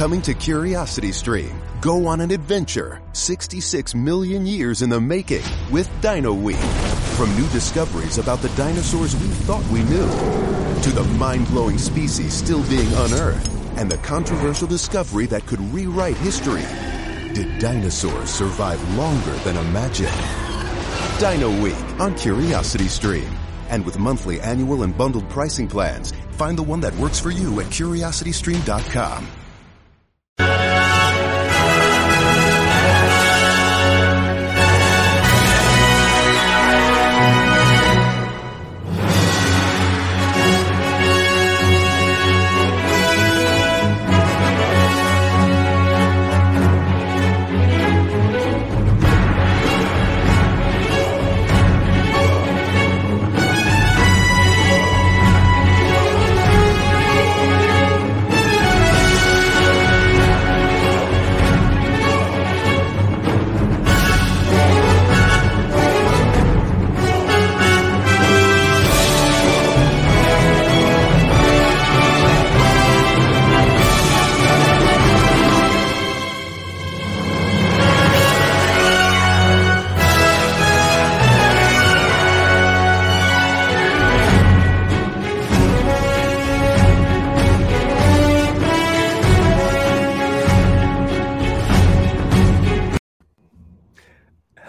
Coming to Curiosity Stream, go on an adventure 66 million years in the making with Dino Week. From new discoveries about the dinosaurs we thought we knew to the mind-blowing species still being unearthed and the controversial discovery that could rewrite history. Did dinosaurs survive longer than imagined? Dino Week on Curiosity Stream. And with monthly, annual, and bundled pricing plans, find the one that works for you at curiositystream.com.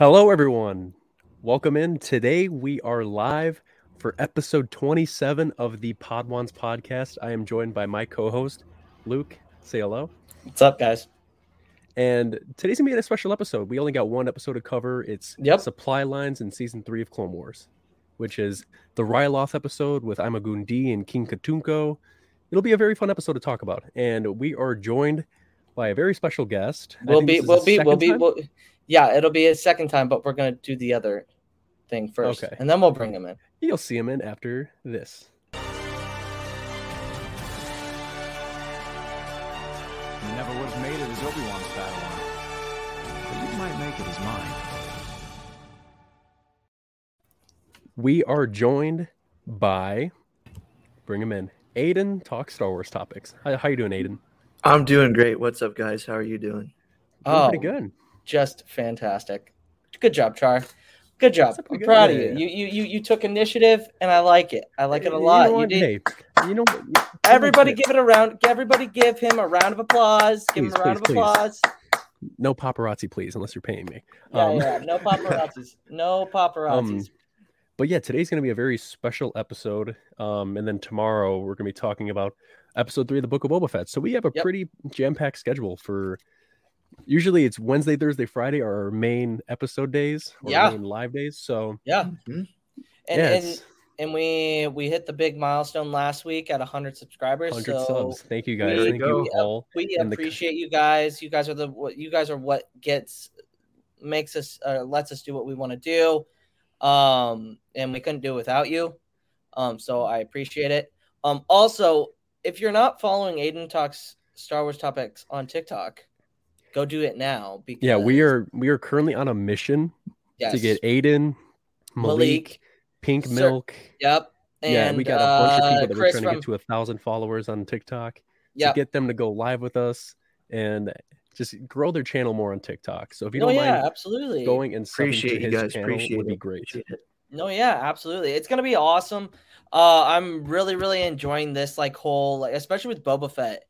Hello, everyone. Welcome in. Today we are live for episode 27 of the Podwans podcast. I am joined by my co host, Luke. Say hello. What's up, guys? And today's gonna be a special episode. We only got one episode to cover. It's Yep. supply lines in season three of Clone Wars, which is the Ryloth episode with Ima-Gun Di and King Katunko. It'll be a very fun episode to talk about. And we are joined by a very special guest. We'll be, we'll be, we'll be, we'll, yeah, it'll be a second time, but we're gonna do the other thing first, Okay. and then we'll bring him in. You'll see him in after this. You never would have made it as Obi-Wan's Padawan. But you might make it as mine. We are joined by bring him in. Aidan talks Star Wars topics. How, how you doing, Aidan? I'm doing great. What's up, guys? How are you doing? Doing Oh, pretty good. Just fantastic. Good job, Char. Good job. I'm good- proud yeah, of you. You, you, you, you took initiative, and I like it. I like it a You lot. know You did. Hey, you know? Everybody, give it a round. Everybody, give him a round of applause. Give him a round please, of please. applause. no paparazzi, please, unless you're paying me. Yeah, Um, yeah. No paparazzis. No paparazzis. Um, but yeah, today's going to be a very special episode. Um, and then tomorrow we're going to be talking about episode three of the Book of Boba Fett. So we have a Yep. pretty jam-packed schedule for. Usually it's Wednesday, Thursday, Friday are our main episode days, or Yeah. main live days. So yeah. Mhm. And, yeah, and and we we hit the big milestone last week at 100 subscribers. 100 so subs. Thank you guys. we- Thank you go. all. we in the appreciate you guys. You guys are the what you guys are what gets makes us uh, lets us do what we want to do. Um, and we couldn't do it without you. Um, so I appreciate it. Um, also, if you're not following Aidan Talks Star Wars topics on TikTok, go do it now. Because Yeah, we are we are currently on a mission yes, to get Aidan, Malik, Malik, Pink Sir- Milk. Yep. And, yeah, we got a bunch of uh, people that we're trying from, to get to a thousand followers on TikTok. To get them to go live with us and just grow their channel more on TikTok. So if you Oh don't yeah, mind absolutely. going and subbing to Appreciate you his guys. channel Appreciate would be great. It. No, yeah, absolutely. It's gonna be awesome. Uh, I'm really, really enjoying this like whole, like, especially with Boba Fett,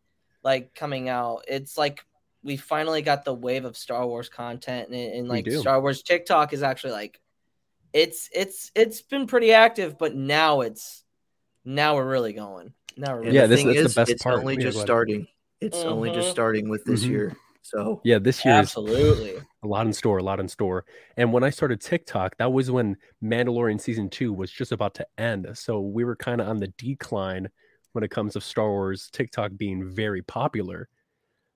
like coming out. It's like we finally got the wave of Star Wars content, and, and like. Star Wars TikTok is actually like, it's it's it's been pretty active, but now it's now we're really going. Now we're And really Yeah, the this- is, that's the is, best it's part. only just go ahead. starting. It's only just Mhm. starting with this Mhm. year. So Yeah, this year is absolutely. a lot in store, a lot in store. And when I started TikTok, that was when Mandalorian season two was just about to end. So we were kind of on the decline when it comes to Star Wars TikTok being very popular.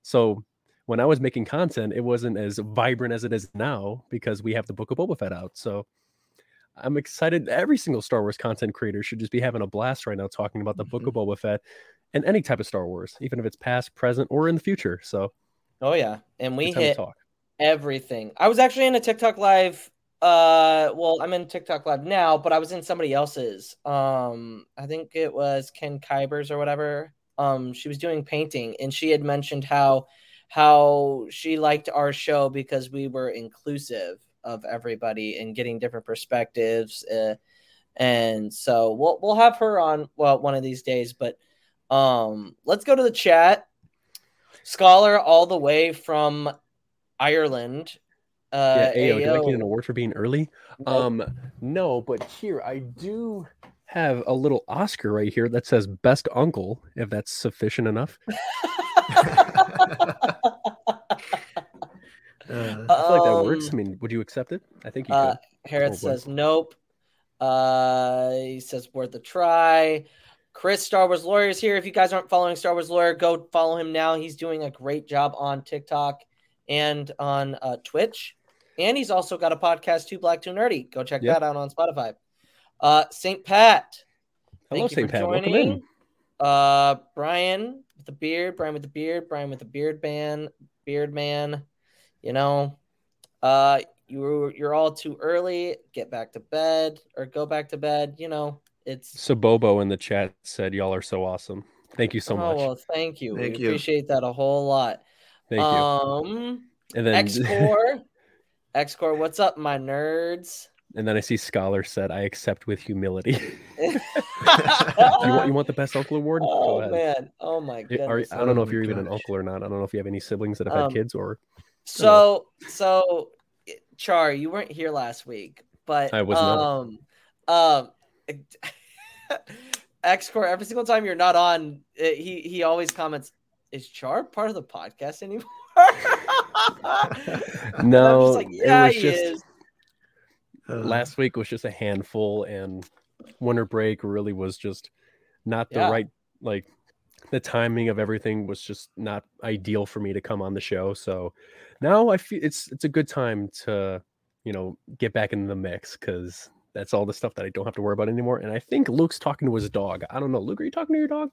So when I was making content, it wasn't as vibrant as it is now because we have the Book of Boba Fett out. So I'm excited. Every single Star Wars content creator should just be having a blast right now talking about the Book of Boba Fett and any type of Star Wars, even if it's past, present, or in the future. So Oh yeah, and we good time to hit talk. everything. I was actually in a TikTok live. Uh, well, I'm in TikTok live now, but I was in somebody else's. Um, I think it was Ken Kybers or whatever. um she was doing painting and she had mentioned how how she liked our show because we were inclusive of everybody and getting different perspectives uh, and so we'll we'll have her on well one of these days but um let's go to the chat scholar all the way from Ireland uh yeah, Ayo, did I Ayo. get an award for being early? Nope. Um, no, but here I do have a little Oscar right here that says best uncle, if that's sufficient enough. Uh, I feel like that works. I Um, mean, would you accept it? I think you Uh, could. Harris boy. says nope. Uh, he says worth a try. Chris Star Wars Lawyer is here. If you guys aren't following Star Wars Lawyer, go follow him now. He's doing a great job on TikTok and on uh, Twitch, and he's also got a podcast, Too Black Too Nerdy. Go check Yeah. that out on Spotify. Uh, Saint Pat, Hello, St. for Pat. Welcome joining. in. uh, Brian with the beard, Brian with the beard, Brian with the beard man, beard man. You know, uh, you were, you're all too early. Get back to bed or go back to bed. You know, it's So Bobo in the chat said, "Y'all are so awesome. Thank you so oh much. well. Thank you. Thank we you. appreciate that a whole lot. Thank you." Um, And then, X Core, X Core, what's up, my nerds? and then I see Scholar said, "I accept with humility." you, want, you want the best uncle award? Oh ahead. man, oh my Are- I don't know Oh if you're even an uncle or not. I don't know if you have any siblings that have Um, had kids or So, so Char, you weren't here last week, but I was not. um, um, X Core. Every single time you're not on, eh, he he always comments, "Is Char part of the podcast anymore?" No, just like, it yeah, was he just- is. uh, last week was just a handful and winter break really was just not the Yeah. right like the timing of everything was just not ideal for me to come on the show so now i feel it's it's a good time to you know get back into the mix because that's all the stuff that i don't have to worry about anymore and i think luke's talking to his dog i don't know luke are you talking to your dog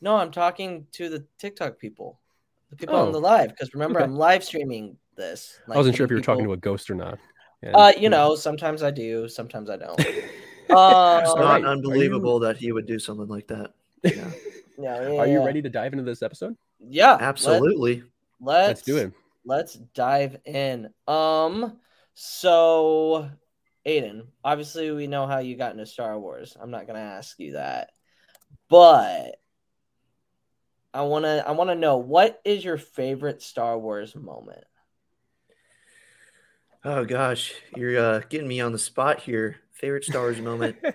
No, I'm talking to the TikTok people, the people Oh, on the live. Because remember, okay. I'm live streaming this. i wasn't sure if you were talking to a ghost or not And, Uh, you know, sometimes I do, sometimes I don't. it's Uh, not Alright, are unbelievable that he would do something like that. Yeah, yeah, yeah, are you yeah. ready to dive into this episode Yeah, let- absolutely. Let's, let's do it Let's dive in. Um, so Aidan, obviously we know how you got into Star Wars. I'm not gonna ask you that, but I wanna I wanna know what is your favorite Star Wars moment? Oh gosh, you're uh, getting me on the spot here. Favorite Star Wars moment?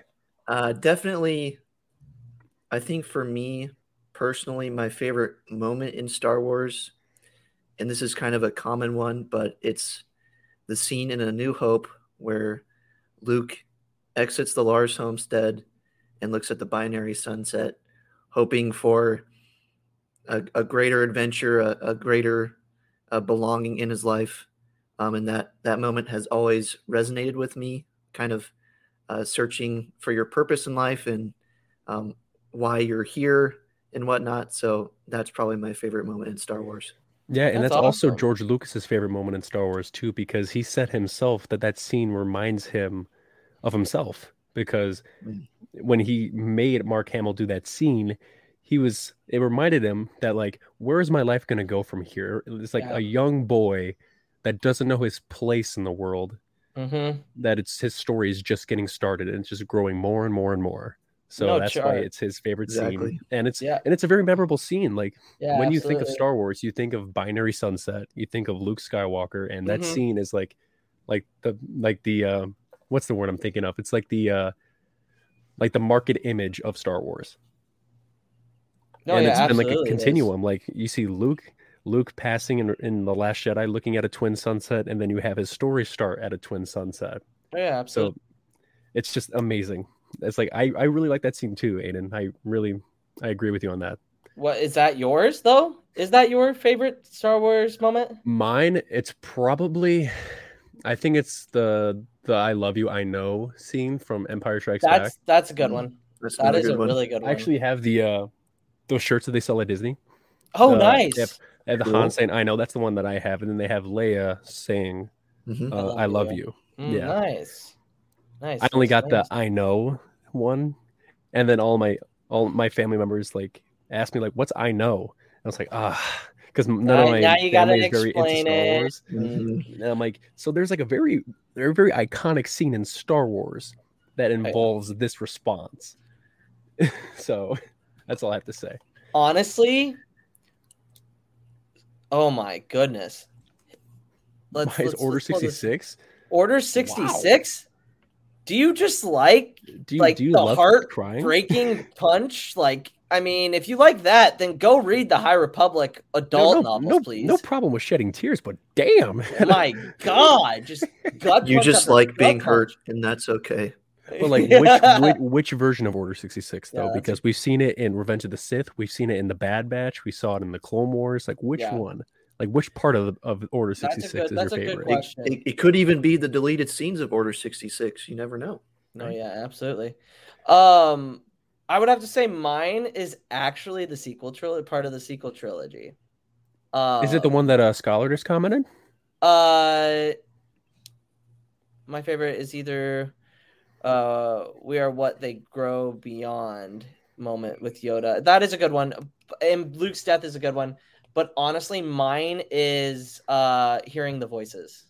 Uh, definitely, I think for me personally, my favorite moment in Star Wars, and this is kind of a common one, but it's the scene in A New Hope where Luke exits the Lars homestead and looks at the binary sunset, hoping for a, a greater adventure, a, a greater belonging in his life. Um, and that that moment has always resonated with me, kind of uh, searching for your purpose in life and um, why you're here and whatnot. So that's probably my favorite moment in Star Wars. Yeah, and That's that's, also. George Lucas's favorite moment in Star Wars too, because he said himself that that scene reminds him of himself. Because Mm. when he made Mark Hamill do that scene, he was it reminded him that like, where is my life going to go from here? It's like Yeah. a young boy that doesn't know his place in the world. Mm-hmm. That it's his story is just getting started and it's just growing more and more and more. So No, that's why it's his favorite scene, and it's Yeah. and it's a very memorable scene. Like Yeah. when you think of. Star Wars, you think of binary sunset, you think of Luke Skywalker, and that Mhm. scene is like like the like the uh, what's the word I'm thinking of? It's like the uh like the market image of Star Wars. no, and yeah, it's been like a absolutely it is. continuum. Like you see Luke Luke passing in in the last Jedi looking at a twin sunset, and then you have his story start at a twin sunset. Yeah, absolutely. So it's just amazing. It's like I, I really like that scene too, Aidan. I really I agree with you on that. What is that yours though? Is that your favorite Star Wars moment? Mine, it's probably, I think it's the the "I love you, I know" scene from Empire Strikes Back. That's that's a good one. That's That another is good a one. really good one. I actually have the uh those shirts that they sell at Disney. oh, uh, nice. yep. They have the Cool. Han saying "I know." That's the one that I have, and then they have Leia saying Mhm. uh, I "I love love you. you." Mm, yeah. Nice. Nice. I only nice, got the "I know" one, and then all my all my family members like asked me like, "What's I know?" And I was like, "Ah." Because none Now- of my now you gotta family is very into explain Star it. Wars. Mhm. And I'm like, so there's like a very, very, very iconic scene in Star Wars that involves this response. so that's all I have to say. Honestly, oh my goodness. Let's, Why is let's- Order let's pull this- 66? Order 66? Do you just like Do you, like do you the heart crying? breaking punch? Like, I mean, if you like that, then go read the High Republic adult no, no, novels, no, please. no problem with shedding tears, but damn. Oh my God, just gut You just like gut being punch. hurt, and that's okay. But like Yeah. which, which which version of Order 66 though? that's a- because we've seen it in Revenge of the Sith, we've seen it in the Bad Batch, we saw it in the Clone Wars. Like which Yeah. one? Like which part of of Order 66 is your favorite? question. It, it could even be the deleted scenes of Order 66. You never know. No, yeah, absolutely. Um, I would have to say mine is actually the sequel trilogy, part of the sequel trilogy. Uh, is it the one that uh Scholar just commented? Uh, my favorite is either uh we are what they grow beyond moment with Yoda. That is a good one. And Luke's death is a good one. But honestly, mine is uh hearing the voices.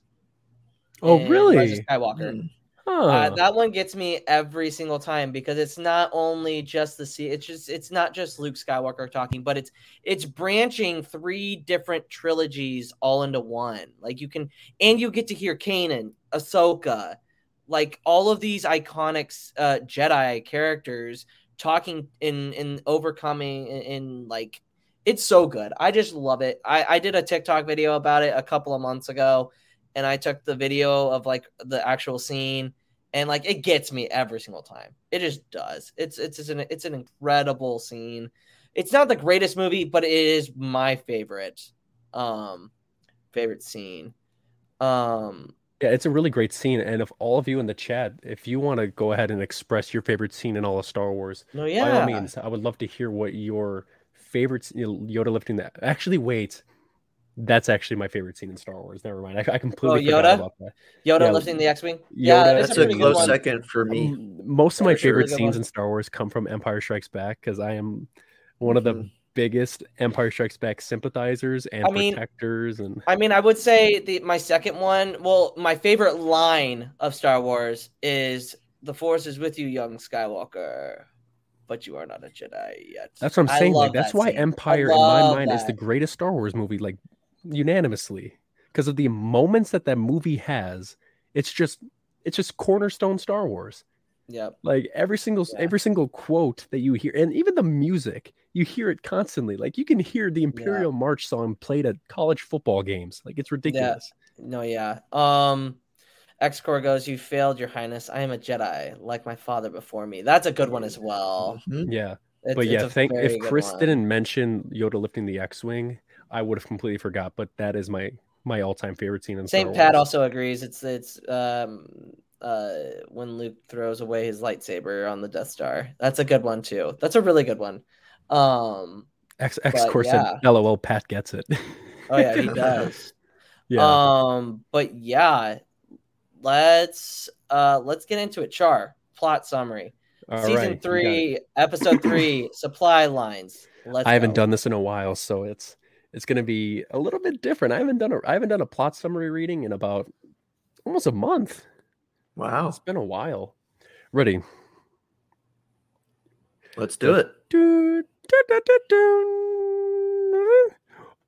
Oh really? Rise Skywalker. Hmm. Huh. Uh, that one gets me every single time because it's not only just the sea it's just it's not just luke skywalker talking but it's it's branching three different trilogies all into one like you can and you get to hear kanan ahsoka like all of these iconic uh jedi characters talking in in overcoming in, in like it's so good i just love it i i did a tiktok video about it a couple of months ago and I took the video of like the actual scene and like it gets me every single time. It just does. It's it's it's an it's an incredible scene. It's not the greatest movie, but it is my favorite um favorite scene. Um Yeah, it's a really great scene. And if all of you in the chat, if you want to go ahead and express your favorite scene in all of Star Wars, no by yeah. all means, I would love to hear what your favorite s- you know, Yoda lifting that. Actually, wait, that's actually my favorite scene in Star Wars. Never mind, I, I completely forgot Oh, Yoda? about that. Yoda yeah, lifting the X-wing. Yeah, Yoda- that is That's a a close second for me. Um, Most of my For sure. favorite scenes one. in Star Wars come from Empire Strikes Back because I am one of the Mhm. biggest Empire Strikes Back sympathizers and I mean- protectors. And I mean, I would say the my second one. Well, my favorite line of Star Wars is "The Force is with you, young Skywalker, but you are not a Jedi yet." that's what I'm saying. Like that's that why scene. Empire, in my mind, is the greatest Star Wars movie, like unanimously, because of the moments that that movie has. It's just, it's just cornerstone Star Wars. Yep. Like every single Yeah. every single quote that you hear, and even the music, you hear it constantly. Like you can hear the Imperial March song played at college football games. Like it's ridiculous. Yeah. No, yeah. Um, X Core goes, "You failed, Your Highness. I am a Jedi, like my father before me." That's a good one as well. Mhm. Yeah, It's- but yeah, thank. If Chris one. didn't mention Yoda lifting the X-wing, I would have completely forgot. But that is my my all-time favorite scene in Star Saint Pat also agrees. It's it's um uh when Luke throws away his lightsaber on the Death Star. That's a good one too. That's a really good one. Um. X X but course yeah. "LOL." Pat gets it. Oh yeah, he does. yeah. Um, but yeah, let's uh let's get into it. Char plot summary. All Season right, you got it. three, episode three, supply lines. Let's I haven't go. done this in a while, so it's it's gonna be a little bit different. I haven't done a I haven't done a plot summary reading in about almost a month. Wow. It's been a while. Ready? Let's do it. Do, do, do, do, do.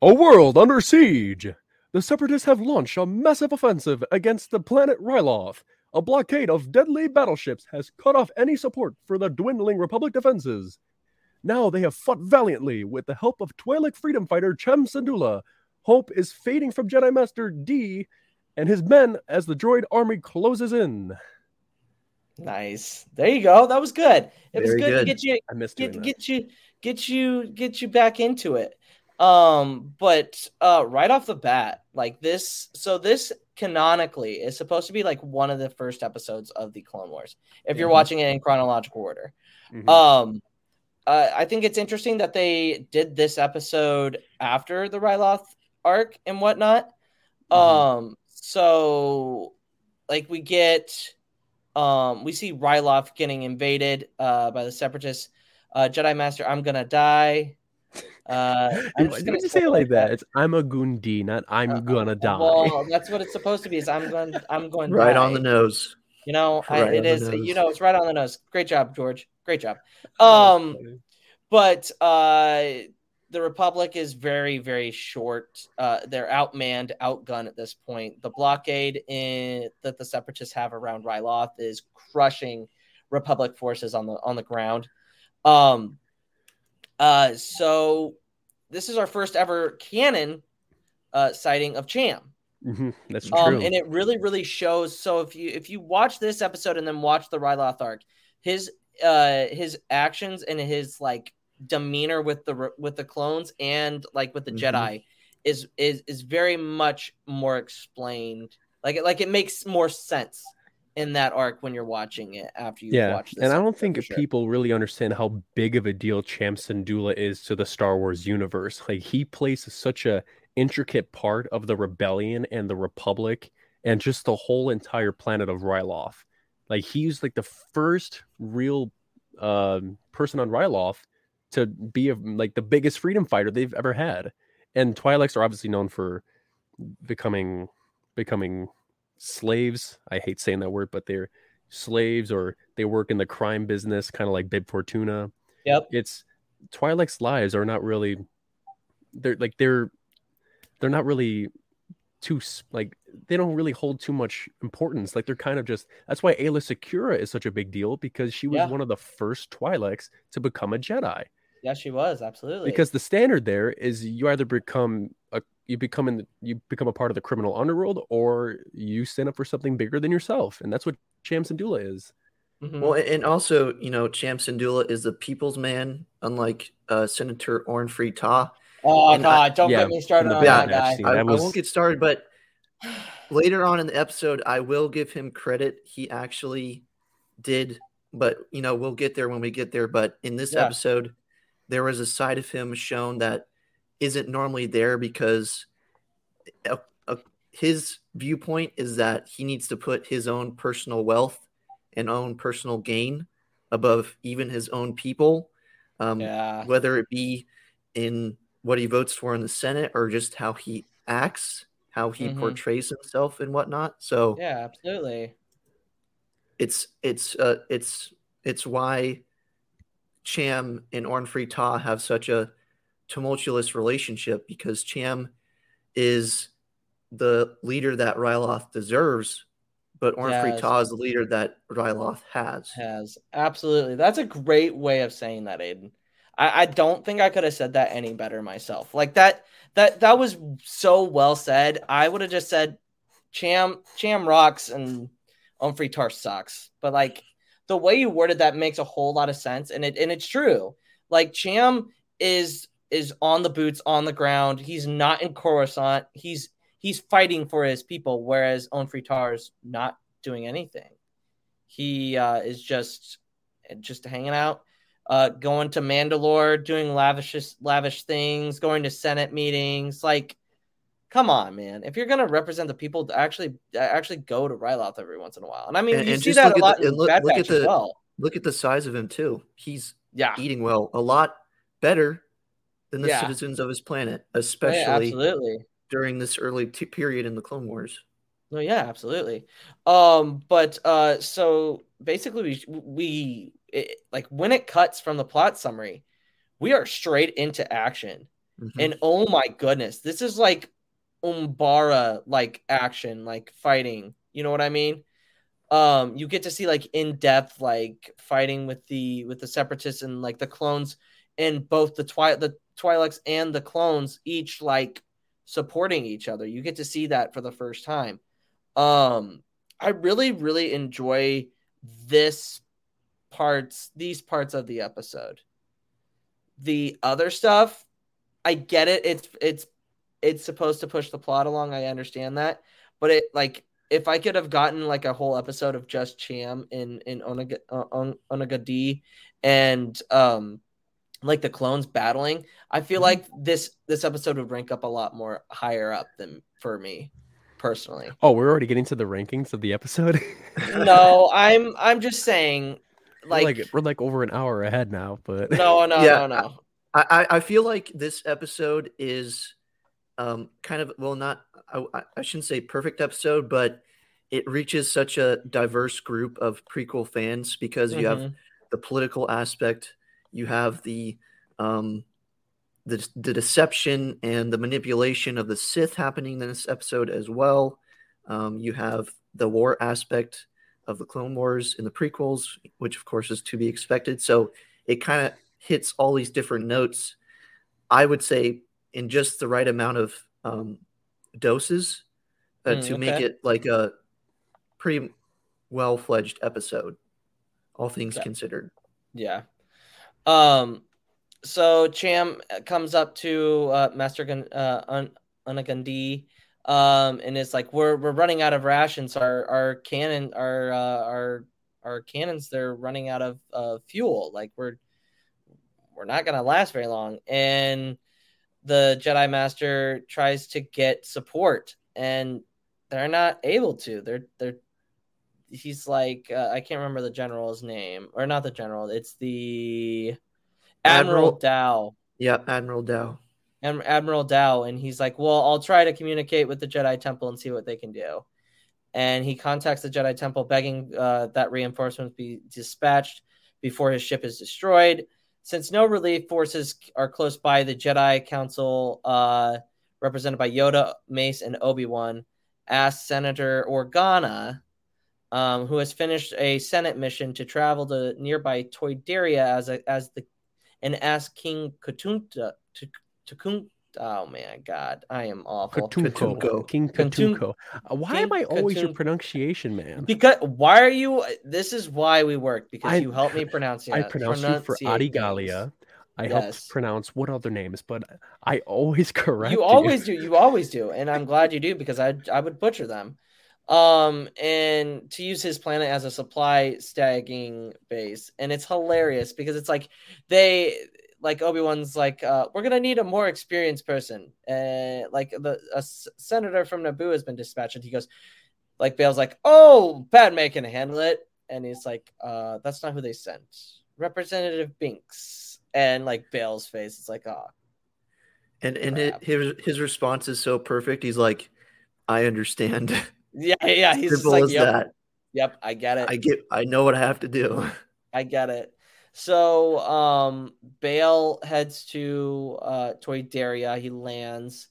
A world under siege. The Separatists have launched a massive offensive against the planet Ryloth. A blockade of deadly battleships has cut off any support for the dwindling Republic defenses. Now they have fought valiantly with the help of Twi'lek freedom fighter Cham Syndulla. Hope is fading from Jedi Master Di and his men as the droid army closes in. Nice. There you go. That was good. It was Very good, to get you I missed get get you get you get you back into it. Um, but uh right off the bat, like this so this canonically is supposed to be like one of the first episodes of the Clone Wars. If you're Mhm. watching it in chronological order. Mhm. Um, uh, I think it's interesting that they did this episode after the Ryloth arc and whatnot. Mhm. Um, so like we get, um, we see Ryloth getting invaded uh, by the Separatists. Uh, Jedi Master, I'm gonna die. Uh, I'm just did gonna you say it it like that? It's I'm a Gundi, not I'm Uh, gonna die. Well, that's what it's supposed to be. Is I'm going. I'm going. Right on the nose. You know, I, Right it on the is. nose. You know, it's right on the nose. Great job, George. Great job. Oh, Um, but uh, the Republic is very, very short. Uh, they're outmanned, outgunned at this point. The blockade in, that the Separatists have around Ryloth is crushing Republic forces on the on the ground. Um, uh, so this is our first ever canon uh, sighting of Cham. Mhm, That's true. Um, and it really, really shows. So if you if you watch this episode and then watch the Ryloth arc, his uh his actions and his like demeanor with the with the clones and like with the Mhm. Jedi is is is very much more explained. Like it like it makes more sense in that arc when you're watching it after you yeah, watch. This and I don't think sure. people really understand how big of a deal Cham Syndulla is to the Star Wars universe. Like he plays such a intricate part of the rebellion and the Republic, and just the whole entire planet of Ryloth. Like he's like the first real um, person on Ryloth to be a, like the biggest freedom fighter they've ever had. And Twi'leks are obviously known for becoming becoming slaves. I hate saying that word, but they're slaves or they work in the crime business, kind of like Bib Fortuna. Yep. It's Twi'leks' lives are not really they're like they're they're not really too s- like they don't really hold too much importance. Like they're kind of just that's why Aayla Secura is such a big deal because she was Yeah. one of the first Twi'leks to become a Jedi Yeah, she was absolutely because the standard there is you either become a you become in the, you become a part of the criminal underworld or you stand up for something bigger than yourself and that's what Cham Syndulla is Mhm. Well, and also, you know, Cham Syndulla is the people's man, unlike uh, Senator Orn Free Taa. oh and I- god, don't yeah, get me started on Yeah, that guy. scene, I, that I was won't get started, but later on in the episode, I will give him credit. He actually did, but you know, we'll get there when we get there. But in this Yeah. episode, there was a side of him shown that isn't normally there because uh, uh, his viewpoint is that he needs to put his own personal wealth and own personal gain above even his own people. Um, yeah, whether it be in what he votes for in the Senate or just how he acts, how he Mhm. portrays himself and whatnot. So yeah, absolutely. it's it's uh it's it's why Cham and Orn Free Taa have such a tumultuous relationship because Cham is the leader that Ryloth deserves, but Ornfree. Ta is the leader that Ryloth has. Has absolutely. That's a great way of saying that, Aidan. I, I don't think I could have said that any better myself. Like that that that was so well said. I would have just said Cham Cham rocks and Humphrey Tar sucks. But like the way you worded that makes a whole lot of sense, and it and it's true. Like Cham is is on the boots on the ground. He's not in Coruscant. He's he's fighting for his people, whereas Humphrey Tar is not doing anything. He uh, is just just hanging out, uh, going to Mandalore, doing lavish lavish things, going to Senate meetings. Like, come on, man! If you're gonna represent the people, actually actually go to Ryloth every once in a while. And I mean, And- you and see that a lot the- look- look at the- well. Look at the size of him too. He's Yeah, eating well, a lot better than the Yeah. citizens of his planet, Yeah, especially absolutely. during this early t- period in the Clone Wars. No, yeah, absolutely. Um, but uh, so basically, we we it, like when it cuts from the plot summary, we are straight into action, Mhm. and oh my goodness, this is like Umbara like action, like fighting. You know what I mean? Um, you get to see like in depth like fighting with the with the separatists and like the clones, and both the twi the Twi'leks and the clones each like supporting each other. You get to see that for the first time. Um, I really, really enjoy this parts, these parts of the episode. The other stuff, I get it. It's it's it's supposed to push the plot along. I understand that, but it like if I could have gotten like a whole episode of just Cham in in Onaga uh, On- Onaga D and um like the clones battling, I feel Mhm. like this this episode would rank up a lot more higher up than for me personally. oh we're already getting to the rankings of the episode No, I'm I'm just saying we're like, like we're like over an hour ahead now but no no Yeah. no no. I, I feel like this episode is um, kind of well, not I, I shouldn't say perfect episode, but it reaches such a diverse group of prequel fans because you Mhm. have the political aspect, you have the um, the the deception and the manipulation of the Sith happening in this episode as well. Um, you have the war aspect of the Clone Wars in the prequels, which of course is to be expected. So it kind of hits all these different notes. I would say in just the right amount of um, doses uh, Mm, to make it like a pretty well fledged episode, all things Yeah. considered. Yeah. Um. So Cham comes up to uh, Master Gun uh, Un- Unagandi, um, and it's like we're we're running out of rations. Our our cannon our uh, our our cannons they're running out of uh, fuel. Like we're we're not gonna last very long. And the Jedi Master tries to get support, and they're not able to. They're they're he's like uh, I can't remember the general's name or not the general. It's the Admiral, Admiral- Dao. Yeah, Admiral Dao. Adm- Admiral Dao, and he's like, "Well, I'll try to communicate with the Jedi Temple and see what they can do." And he contacts the Jedi Temple, begging uh, that reinforcements be dispatched before his ship is destroyed. Since no relief forces are close by, the Jedi Council, uh, represented by Yoda, Mace, and Obi Wan, asks Senator Organa, um, who has finished a Senate mission, to travel to nearby Toydaria as a, as the and ask King Katunta to Takun. Oh man, God, I am awful. Katunko. Katunko. King Katun- Katunko. Uh, Why King am I always your pronunciation man? Because why are you? This is why we work because I- you help me pronounce. I pronounced you for pronunciate. Adigalia. I Yes. helped pronounce what other names, but I always correct You always do. You always do, and I'm glad you do because I I would butcher them. Um, and to use his planet as a supply stacking base, and it's hilarious because it's like they like Obi Wan's like uh, we're gonna need a more experienced person, uh, like the a s- senator from Naboo has been dispatched. And he goes, like Bail's like, oh, Padme can handle it, and he's like, uh, that's not who they sent, Representative Binks, and like Bail's face, it's like, oh, And and it, his his response is so perfect. He's like, "I understand." yeah, yeah, he's just Simple like, as yep, that. Yep, I get it. I I, get. I know what I have to do. I get it. So um Bail heads to uh Toydaria, he lands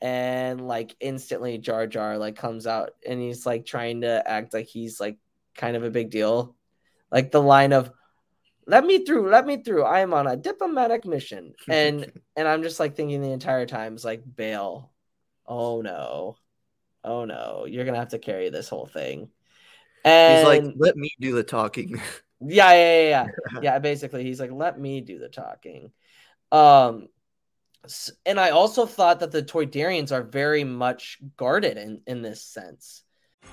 and like instantly Jar Jar like comes out and he's like trying to act like he's like kind of a big deal. Like the line of let me through, let me through. I am on a diplomatic mission. And and I'm just like thinking the entire time is like Bail, oh no. Oh no, you're gonna have to carry this whole thing. And He's like, "Let me do the talking." yeah, yeah, yeah, yeah. yeah, basically, he's like, let me do the talking. Um, s- and I also thought that the Toydarians are very much guarded in in this sense.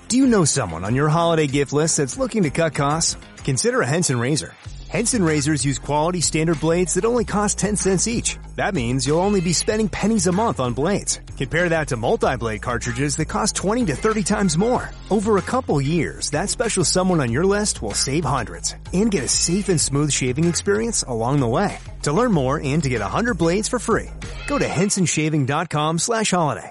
Do you know someone on your holiday gift list that's looking to cut costs? Consider a Henson razor. Henson razors use quality standard blades that only cost 10 cents each. That means you'll only be spending pennies a month on blades. Compare that to multi-blade cartridges that cost 20 to 30 times more. Over a couple years, that special someone on your list will save hundreds and get a safe and smooth shaving experience along the way. To learn more and to get 100 blades for free, go to hensonshaving.com slash holiday.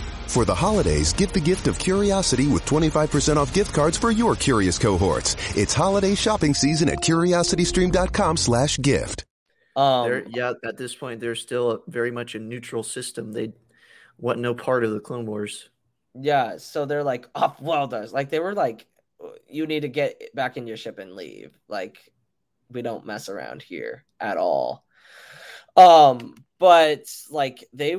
For the holidays, give the gift of curiosity with 25% off gift cards for your curious cohorts. It's holiday shopping season at curiositystream.com slash gift. Um, yeah, at this point, they're still a, very much a neutral system. They want no part of the Clone Wars. yeah, so they're like off well does like they were like, you need to get back in your ship and leave. Like, we don't mess around here at all. Um, but like they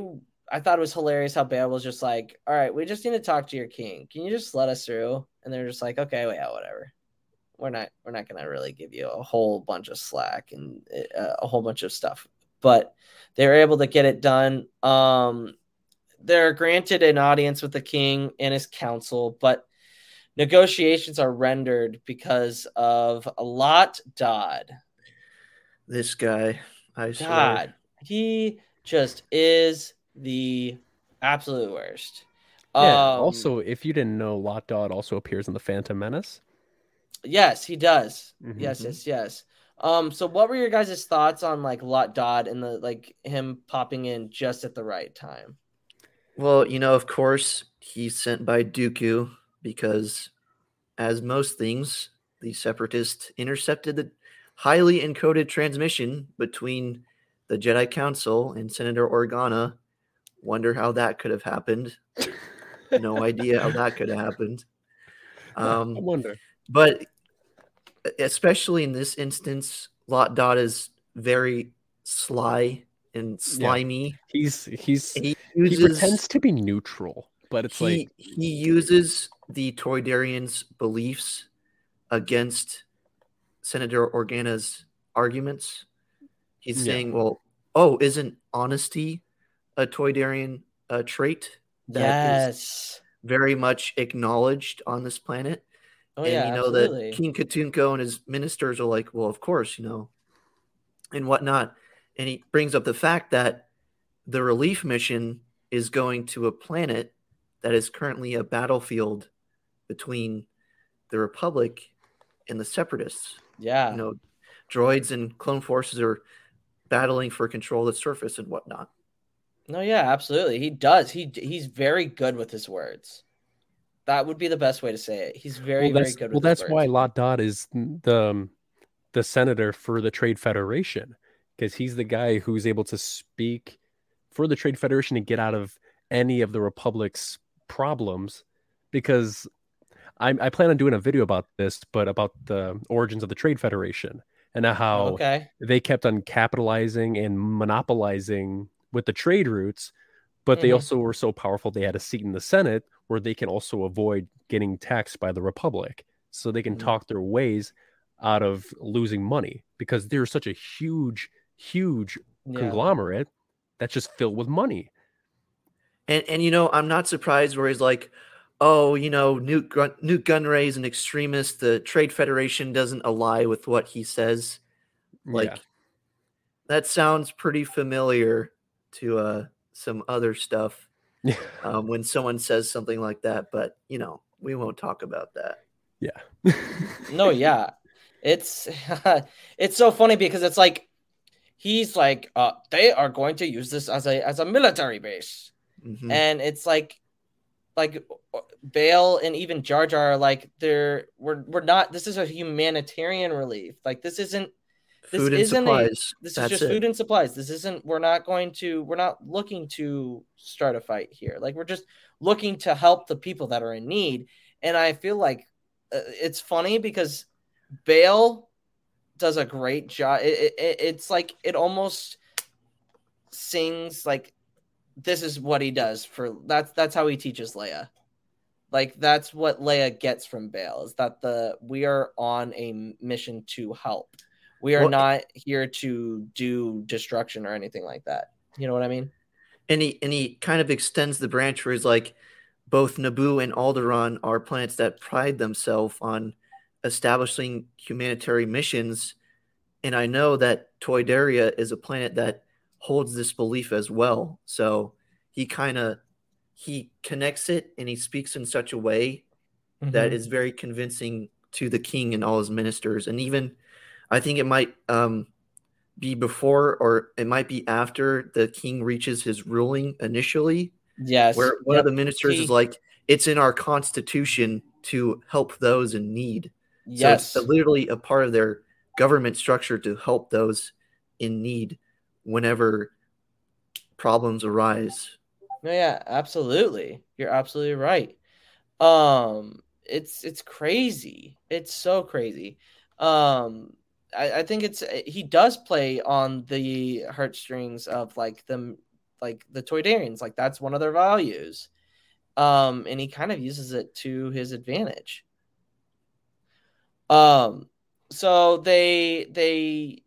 I thought it was hilarious how Bail was just like, All right, we just need to talk to your king. Can you just let us through? And they're just like, Okay, well, yeah, whatever. We're not we're not gonna really give you a whole bunch of slack and uh, a whole bunch of stuff. But they were able to get it done. Um they're granted an audience with the king and his council, but negotiations are rendered because of a lot Dodd. This guy, I swear. He just is the absolute worst. Yeah. Um, also, if you didn't know, Lott Dod also appears in the Phantom Menace. yes, he does. Mhm. Yes, yes, yes. Um, so what were your guys' thoughts on like Lott Dod and the like him popping in just at the right time? Well, you know, of course, he's sent by Dooku because, as most things, the separatists intercepted the highly encoded transmission between the Jedi Council and Senator Organa. Wonder how that could have happened. no idea how that could have happened. Um, I wonder. but especially in this instance, Lott Dod is very sly and slimy. He's he's He he pretends to be neutral, but it's he, like he uses the Toydarians' beliefs against Senator Organa's arguments. He's Yeah. saying, "Well, oh, isn't honesty a Toydarian uh, trait that is yes. very much acknowledged on this planet?" Oh and yeah, you know absolutely. that King Katunko and his ministers are like, well, of course, you know, and whatnot. And he brings up the fact that the relief mission is going to a planet that is currently a battlefield between the Republic and the Separatists. yeah. You know, droids and clone forces are battling for control of the surface and whatnot. No, yeah, absolutely. He does. He he's very good with his words. That would be the best way to say it. He's very, well, very good well, with his that's why. Lott Dod is the um, the senator for the Trade Federation because he's the guy who's able to speak for the Trade Federation to get out of any of the Republic's problems. Because I, I plan on doing a video about this, but about the origins of the Trade Federation and how Okay. they kept on capitalizing and monopolizing with the trade routes, but they Mhm. also were so powerful they had a seat in the Senate where they can also avoid getting taxed by the Republic. So they can Mhm. talk their ways out of losing money because they're such a huge, huge Yeah. conglomerate that's just filled with money. And and you know, I'm not surprised where he's like, oh, you know, Nute Gun- Nute Gunray is an extremist. The Trade Federation doesn't ally with what he says. Like yeah. that sounds pretty familiar to uh some other stuff Yeah. um, when someone says something like that. But you know, we won't talk about that. Yeah. No, yeah. It's it's so funny because it's like he's like uh they are going to use this as a as a military base. Mhm. And it's like like Bail and even Jar Jar are like they're we're we're not this is a humanitarian relief. Like this isn't this Food and isn't a- this That's is just it. food and supplies. This isn't we're not going to we're not looking to start a fight here. Like we're just looking to help the people that are in need. And I feel like uh, it's funny because Bail does a great job. It, it, it's like it almost sings like this is what he does for that's that's how he teaches Leia. Like that's what Leia gets from Bail is that the we are on a mission to help. We are Well- not here to do destruction or anything like that. You know what I mean? and he and he kind of extends the branch where he's like both Naboo and Alderaan are planets that pride themselves on establishing humanitarian missions and I know that Toydaria is a planet that holds this belief as well so he kind of he connects it and he speaks in such a way that Mhm. is very convincing to the king and all his ministers and even I think it might um be before or it might be after the king reaches his ruling initially yes. where one Yep. of the ministers He- is like it's in our constitution to help those in need yes. so it's literally a part of their government structure to help those in need whenever problems arise No, yeah, absolutely. You're absolutely right. Um, it's it's crazy. It's so crazy. Um, I, I think it's he does play on the heartstrings of like them, like the Toydarians. Like that's one of their values. Um, and he kind of uses it to his advantage. Um, so they they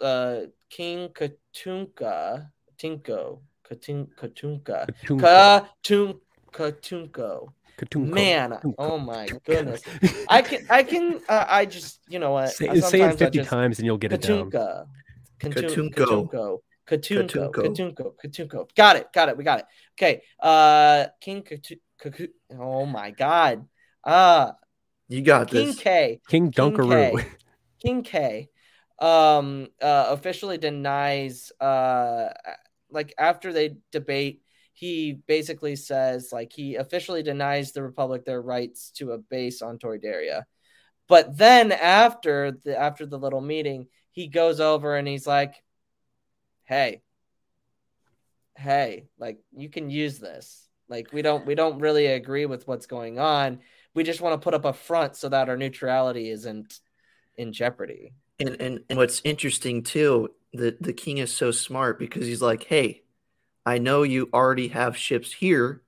uh King Katunka Tinko Katun Katunka Katunka. Katun Katunko Katunko. Man, oh my goodness. I can, I can, uh, I just, you know what? Say, say it 50 just- times and you'll get it down. Katunka. Katunko. Katunko. Katunko. Katunko. Katunko. Katunko. Got it. Got it. We got it. Okay. Uh, King Katu- Oh my God. Uh, You got King this. K. King King K. King K. Um, uh, officially denies. Uh, like after they debate, he basically says like he officially denies the Republic their rights to a base on Toydaria. But then after the after the little meeting, he goes over and he's like, "Hey, hey, like you can use this. Like we don't we don't really agree with what's going on. We just want to put up a front so that our neutrality isn't in jeopardy." And, and and what's interesting too, the the king is so smart because he's like, "Hey, I know you already have ships here.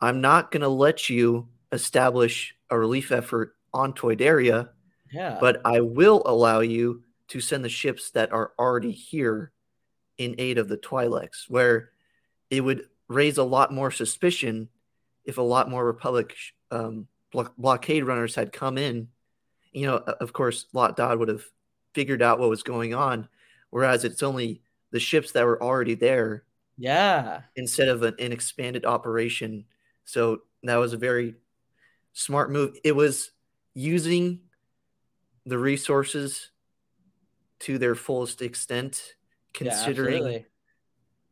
I'm not going to let you establish a relief effort on Toydaria, Yeah. but I will allow you to send the ships that are already here in aid of the Twi'leks, where it would raise a lot more suspicion if a lot more Republic um, blo- blockade runners had come in. You know, of course, Lott Dod would have figured out what was going on, whereas it's only the ships that were already there yeah. instead of an, an expanded operation. So that was a very smart move. It was using the resources to their fullest extent, considering absolutely.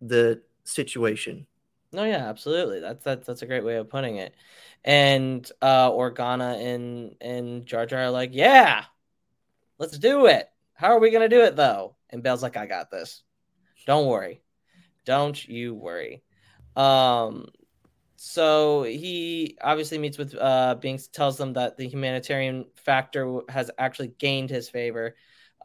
the situation. No, yeah, absolutely. That's that's that's a great way of putting it. And uh Organa and and Jar Jar are like, yeah, let's do it. How are we gonna do it though? And Bail's like, I got this. Don't worry. Don't you worry. Um so he obviously meets with uh Binks, tells them that the humanitarian factor has actually gained his favor.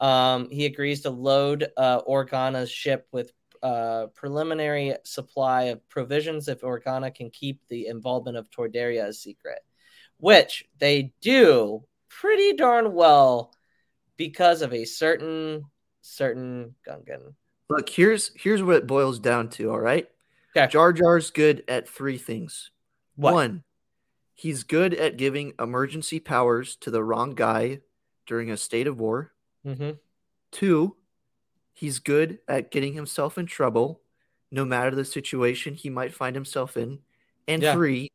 Um, he agrees to load uh, Organa's ship with uh, preliminary supply of provisions if Organa can keep the involvement of Toydaria a secret, which they do pretty darn well because of a certain certain Gungan. Look, here's here's what it boils down to, all right? Okay. Jar Jar's good at three things. What? One, he's good at giving emergency powers to the wrong guy during a state of war. Mm-hmm. Two, he's good at getting himself in trouble, no matter the situation he might find himself in. And Yeah. three,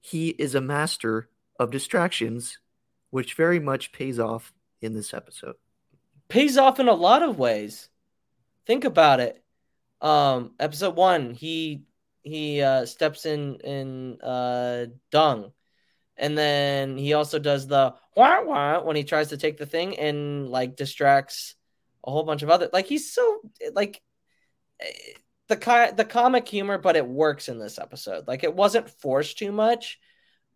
he is a master of distractions, which very much pays off in this episode. pays off in a lot of ways. Think about it. Um, episode one, he he uh, steps in in uh, dung, and then he also does the wah wah when he tries to take the thing and like distracts a whole bunch of other. Like he's so like eh, the ki- the comic humor, but it works in this episode. Like it wasn't forced too much.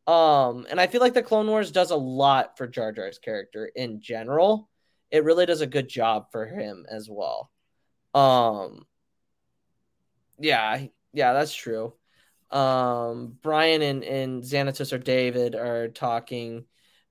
Um, and I feel like the Clone Wars does a lot for Jar Jar's character in general it really does a good job for him as well. Um yeah, yeah, that's true. Um Brian and, and Xanatos or David are talking.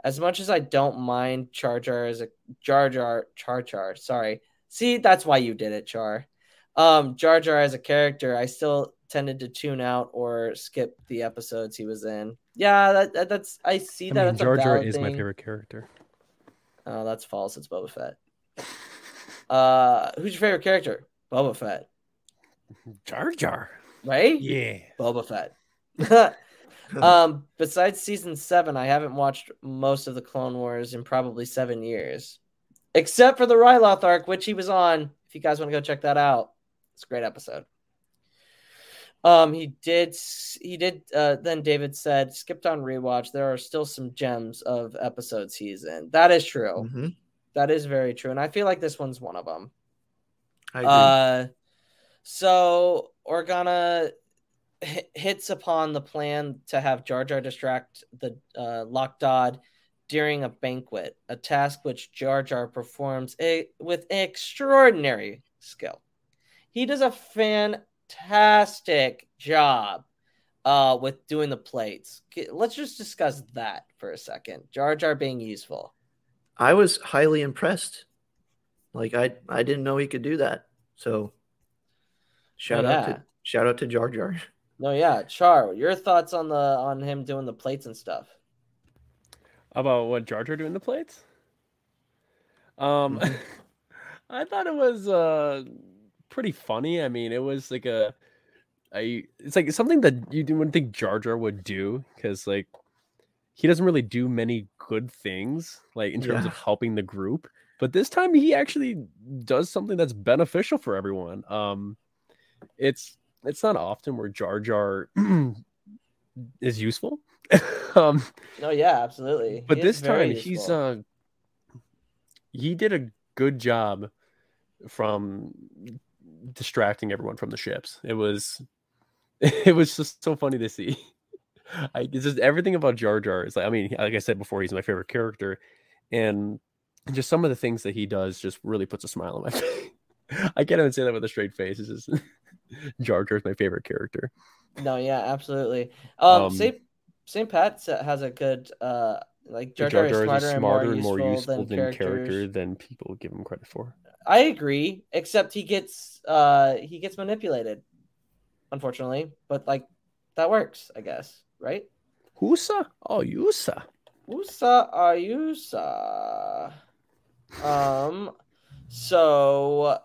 As much as I don't mind Char Jar as a Jar Jar Char Char, sorry. See, that's why you did it, Char. Um Jar Jar as a character, I still tended to tune out or skip the episodes he was in. Yeah, that, that- that's I see I that mean, Jar Jar is my favorite character. Oh, that's false. It's Boba Fett. Uh, who's your favorite character? Boba Fett, Jar Jar. right? Yeah. Boba Fett. um, besides season seven, I haven't watched most of the Clone Wars in probably seven years, except for the Ryloth arc, which he was on. If you guys want to go check that out, it's a great episode. Um, he did. He did. Uh, then David said, skipped on rewatch. There are still some gems of episodes he's in. That is true. Mhm. That is very true, and I feel like this one's one of them. I agree. Uh, so Organa h- hits upon the plan to have Jar Jar distract the uh, Lott Dod during a banquet, a task which Jar Jar performs a, with extraordinary skill. He does a fantastic job uh, with doing the plates. Let's just discuss that for a second. Jar Jar being useful. I was highly impressed. Like I I didn't know he could do that. So shout out yeah. to shout out to Jar Jar. No, yeah, Char, your thoughts on the on him doing the plates and stuff? About what Jar Jar doing the plates? Um, Mm-hmm. I thought it was uh pretty funny. I mean, it was like a, I it's like something that you wouldn't think Jar Jar would do because like he doesn't really do many good things like in terms Yeah. of helping the group. But this time he actually does something that's beneficial for everyone. Um, it's it's not often where Jar Jar is useful. um, No, yeah, absolutely. but He this time he's uh he did a good job from distracting everyone from the ships. It was it was just so funny to see. I it's just everything about Jar Jar is like I mean, like I said before, he's my favorite character, and just some of the things that he does just really puts a smile on my face. I can't even say that with a straight face. It's just Jar Jar is my favorite character. No, yeah, absolutely. Um, Um, Saint Saint Pat has a good uh like Jar Jar Jar, Jar is is smarter, a and more smarter and more useful, useful than, than character than people give him credit for. I agree, except he gets uh he gets manipulated, unfortunately. But like that works, I guess, right? Husa? Oh, Yusa. Usa Ayusa. Um, so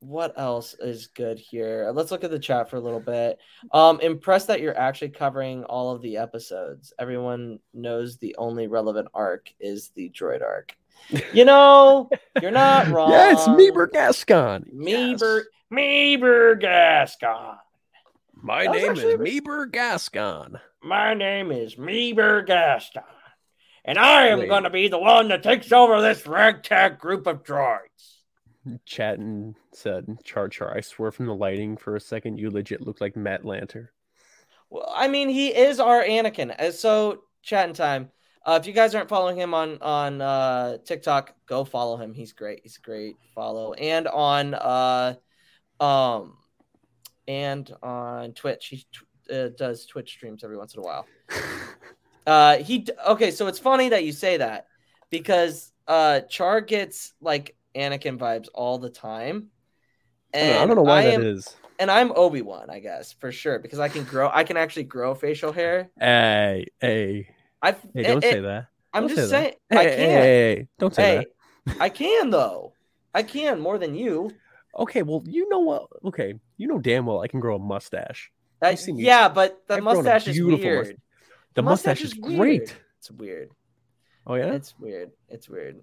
what else is good here? Let's look at the chat for a little bit. Um, impressed that you're actually covering all of the episodes. Everyone knows the only relevant arc is the droid arc. You know, you're not wrong. Yeah, it's Meebur Gascon. Meebur, Yes. Meebur My Gascon. Was name is Meebur Gascon. My name is Meebur Gascon, and I am going to be the one that takes over this ragtag group of droids. Chatton said, Char Char, I swear from the lighting for a second, you legit look like Matt Lanter. Well, I mean, he is our Anakin. Uh, So, chat in time. Uh, if you guys aren't following him on on uh, TikTok, go follow him. He's great. He's a great follow. And on uh, um, and on Twitch, he tw- uh, does Twitch streams every once in a while. Uh, he okay. So it's funny that you say that because uh, Char gets like Anakin vibes all the time. I don't know- I don't know why I that am, is. and I'm Obi Wan, I guess for sure, because I can grow. I can actually grow facial hair. Hey, hey, I hey, don't eh, say eh, that. I'm Don't just say saying. that. I Hey, can. hey, hey, hey, don't say Hey, that. I can though. I can more than you. Okay, well, you know what? Okay, you know damn well I can grow a mustache. Seen yeah, but the I've mustache is weird. mustache. The mustache, is weird. great. It's weird. Oh yeah, It's weird. It's weird.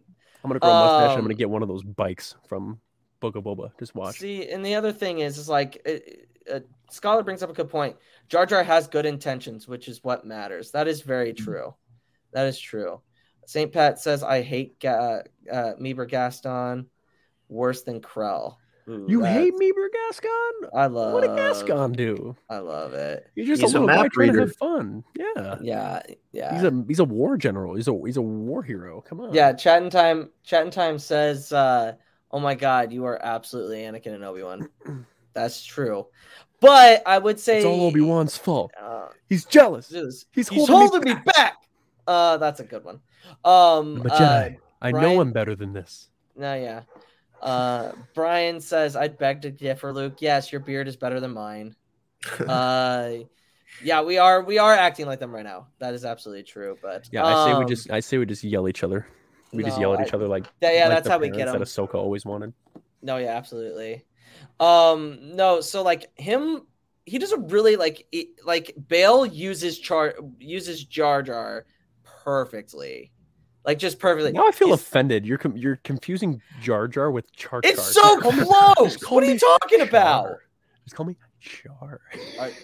I'm gonna grow a mustache. and I'm um, gonna get one of those bikes from Boga Boba. Just watch. See, and the other thing is, is like, it, uh, scholar brings up a good point. Jar Jar has good intentions, which is what matters. That is very Mm-hmm. true. That is true. Saint Pat says, "I hate Ga- uh, Meebur Gascon worse than Krell." Ooh, You that's- hate Meebur Gascon? I love. What did Gascon do? I love it. You're just He's a a little boy map trying to reader. have fun. Yeah. Yeah, yeah. He's a he's a war general. He's a he's a war hero. Come on. Yeah, chat in time. Chat in time says, uh, "Oh my God, you are absolutely Anakin and Obi Wan." That's true, but I would say It's all Obi Wan's fault. Uh, He's jealous. He's, He's he's holding me holding, me, back. Uh, that's a good one. Um, I'm a uh, Jedi. I know Brian- I'm better than this. no, yeah. Uh, Brian says, "I'd beg to differ, Luke. Yes, your beard is better than mine." uh, yeah, we are we are acting like them right now. That is absolutely true. But Yeah, I say we um, just I say we just yell each other. We just yell at I- each other like Yeah, yeah, like that's how we get them. That Ahsoka always wanted. No, yeah, absolutely. Um, no, so like him, he does a really like it, like Bail uses char uses Jar Jar perfectly, like just perfectly. Now I feel He's- offended. You're com- you're confusing Jar Jar with Char Char. It's so close. What are you talking about? Just call me Char. I-.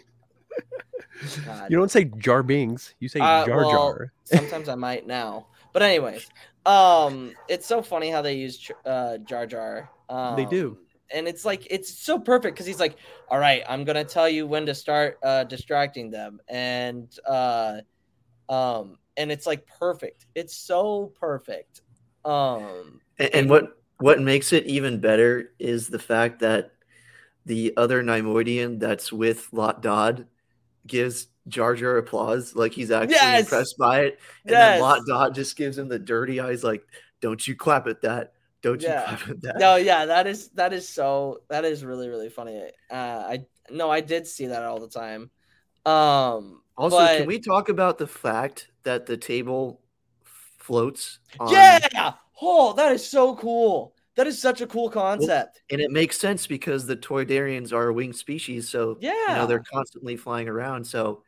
You don't say Jar Bings. You say Uh, Jar well, Jar. Sometimes I might now, but anyways, um, it's so funny how they use uh Jar Jar. Um, They do. and it's like it's so perfect because he's like, "All right, I'm gonna tell you when to start uh, distracting them," and uh, um, and it's like perfect. It's so perfect. Um, And, and what what makes it even better is the fact that the other Neimoidian that's with Lott Dod gives Jar Jar applause, like he's actually Yes! impressed by it. And Yes! then Lott Dod just gives him the dirty eyes, like, "Don't you clap at that? Don't Yeah. you clap at that?" no, yeah, that is that is so that is really really funny. Uh, I no, I did see that all the time. Um, Also, but- can we talk about the fact that the table floats? On, Yeah. Oh, that is so cool. That is such a cool concept. and it makes sense because the Toydarians are a winged species, so you Yeah. know they're constantly flying around. So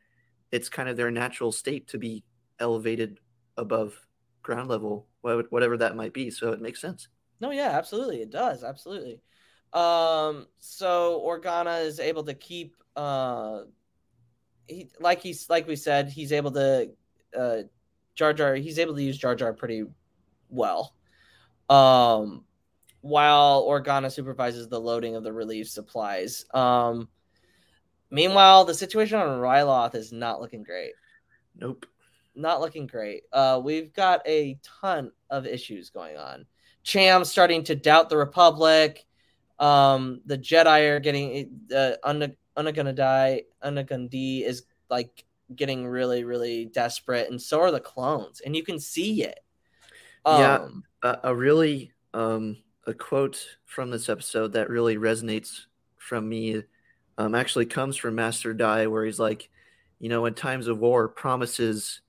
it's kind of their natural state to be elevated above ground level, whatever that might be. So it makes sense. No, yeah, absolutely. It does. Absolutely. Um, so Organa is able to keep uh he like he's like we said, he's able to uh Jar Jar he's able to use Jar Jar pretty well. Um while Organa supervises the loading of the relief supplies. Um meanwhile, the situation on Ryloth is not looking great Nope. not looking great. Uh, we've got a ton of issues going on. Cham starting to doubt the Republic. Um, the Jedi are getting uh, Una- Unagunadai, Unagundi is like getting really, really desperate, and so are the clones, and you can see it. Yeah. Um, a, a really um a quote from this episode that really resonates from me um actually comes from Master Di where he's like, you know, in times of war, promises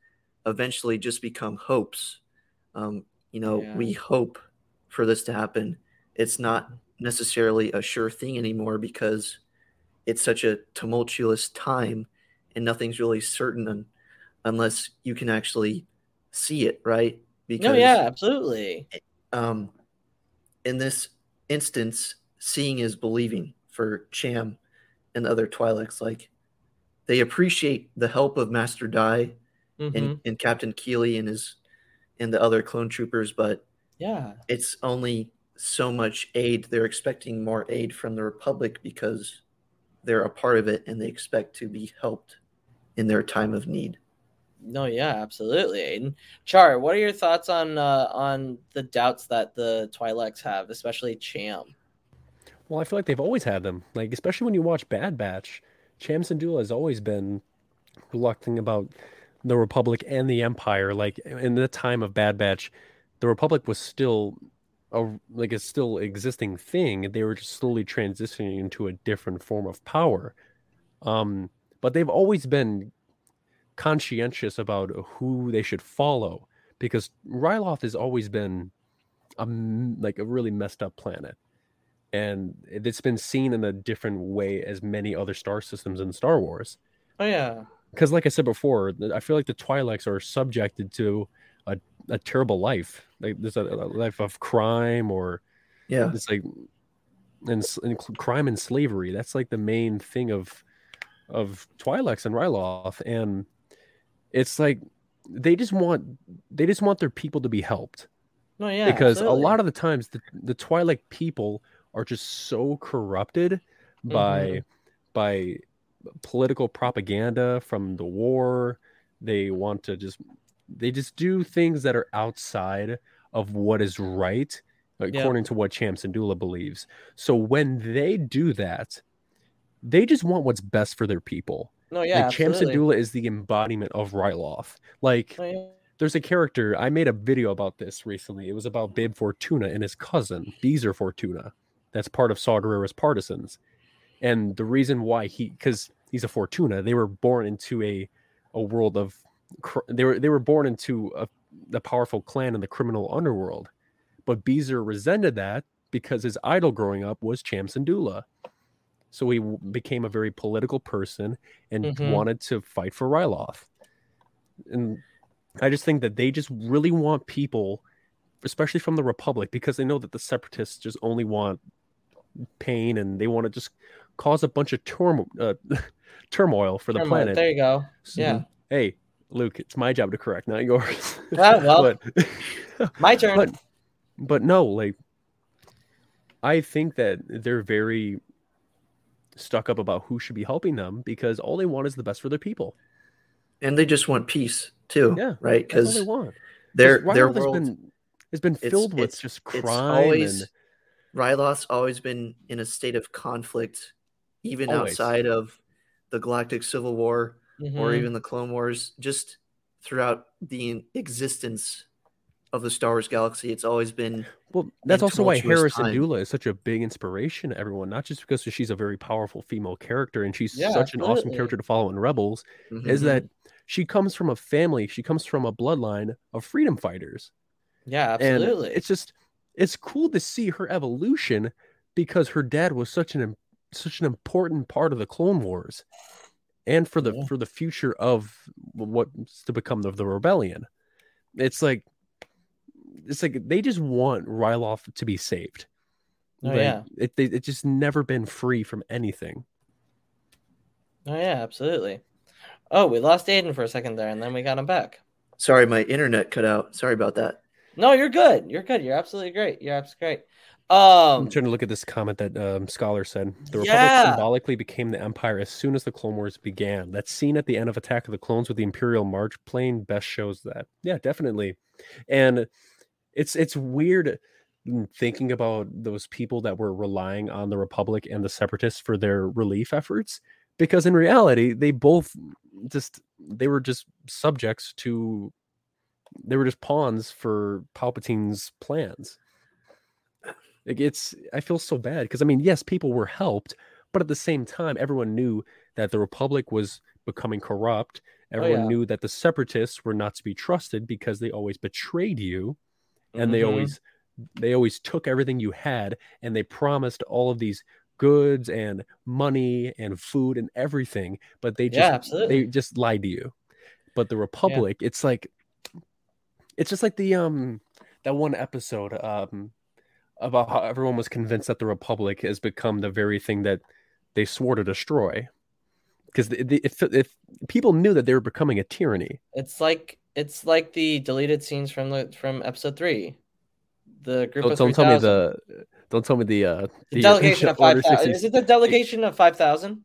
eventually just become hopes. Um, you know, Yeah. we hope for this to happen. It's not necessarily a sure thing anymore because it's such a tumultuous time and nothing's really certain un- unless you can actually see it, right? no, yeah, absolutely. um, in this instance, seeing is believing for Cham and other Twi'leks. Like they appreciate the help of Master Di Mhm. and, and Captain Keeli and his and the other clone troopers, but Yeah, it's only so much aid. They're expecting more aid from the Republic because they're a part of it and they expect to be helped in their time of need. no, yeah, absolutely. Aiden. Char, what are your thoughts on uh, on the doubts that the Twi'leks have, especially Cham? Well, I feel like they've always had them. Like, especially when you watch Bad Batch, Cham Syndulla has always been reluctant about the Republic and the Empire. Like in the time of Bad Batch, the Republic was still a like a still existing thing. They were just slowly transitioning into a different form of power. Um, but they've always been conscientious about who they should follow because Ryloth has always been a like a really messed up planet and it's been seen in a different way as many other star systems in Star Wars. Oh yeah, Because, like I said before, I feel like the Twi'leks are subjected to a, a terrible life. Like there's a, a life of crime or Yeah. it's like and, and crime and slavery. That's like the main thing of of Twi'leks and Ryloth, and it's like they just want they just want their people to be helped no, yeah, because a lot of the times the, the Twi'lek people are just so corrupted by Mm-hmm. by political propaganda from the war. They want to just they just do things that are outside of what is right, Yeah. according to what Cham Syndulla believes. So when they do that, they just want what's best for their people. no, yeah, like Cham absolutely. Syndulla is the embodiment of Ryloth. Like Oh, yeah. there's a character I made a video about this recently. It was about Bib Fortuna and his cousin Beezer Fortuna. That's part of Saw Gerrera's partisans, and the reason why he because he's a Fortuna, they were born into a a world of cr- they were they were born into a the powerful clan in the criminal underworld, but Beezer resented that because his idol growing up was Cham Syndulla. So he w- became a very political person and Mhm. wanted to fight for Ryloth. And I just think that they just really want people, especially from the Republic, because they know that the separatists just only want pain and they want to just cause a bunch of uh, turmoil for the Turmoil. planet. There you go. Yeah. Hey, Luke, it's my job to correct, not yours. Well. but, My turn. but but no, like I think that they're very stuck up about who should be helping them because all they want is the best for their people. And they just want peace too. Yeah, Right. Because they Because want. 'Cause their their Ryloth has world been has been it's- filled with it's- just crime always and Ryloth's always been in a state of conflict, even Always. outside of the Galactic Civil War or Mhm. even the Clone Wars. Just throughout the existence of the Star Wars galaxy, it's always been Well, that's also why tumultuous Hera time. Syndulla is such a big inspiration to everyone, not just because she's a very powerful female character and she's Yeah, such an awesome character to follow in Rebels, is Mhm. that she comes from a family, she comes from a bloodline of freedom fighters. Yeah, And absolutely. it's just it's cool to see her evolution because her dad was such an such an important part of the Clone Wars and for the Yeah. for the future of what's to become of the rebellion. It's like it's like they just want Ryloth to be saved. Oh, Like, yeah. it they, it's just never been free from anything. oh yeah, absolutely. Oh, we lost Aiden for a second there, and then we got him back. Sorry, my internet cut out. Sorry about that. No, you're good. You're good. You're absolutely great. You're absolutely great. I'm Um, trying to look at this comment that um, Scholar said. The Republic Yeah. symbolically became the Empire as soon as the Clone Wars began. That scene at the end of Attack of the Clones with the Imperial March playing best shows that. Yeah, definitely. And it's it's weird thinking about those people that were relying on the Republic and the Separatists for their relief efforts, because in reality, they both just they were just subjects to they were just pawns for Palpatine's plans. Like it's I feel so bad because I mean, yes, people were helped, but at the same time, everyone knew that the Republic was becoming corrupt. Everyone yeah. knew that the separatists were not to be trusted because they always betrayed you and they Mhm. always they always took everything you had and they promised all of these goods and money and food and everything, but they just Yeah, they just lied to you. But the Republic, it's like it's just like the um that one episode um about how everyone was convinced that the Republic has become the very thing that they swore to destroy. Because if, if people knew that they were becoming a tyranny, It's like it's like the deleted scenes from the from episode three. The group don't, of don't tell me the don't tell me the uh The delegation of Order five thousand. Is it the delegation of five thousand?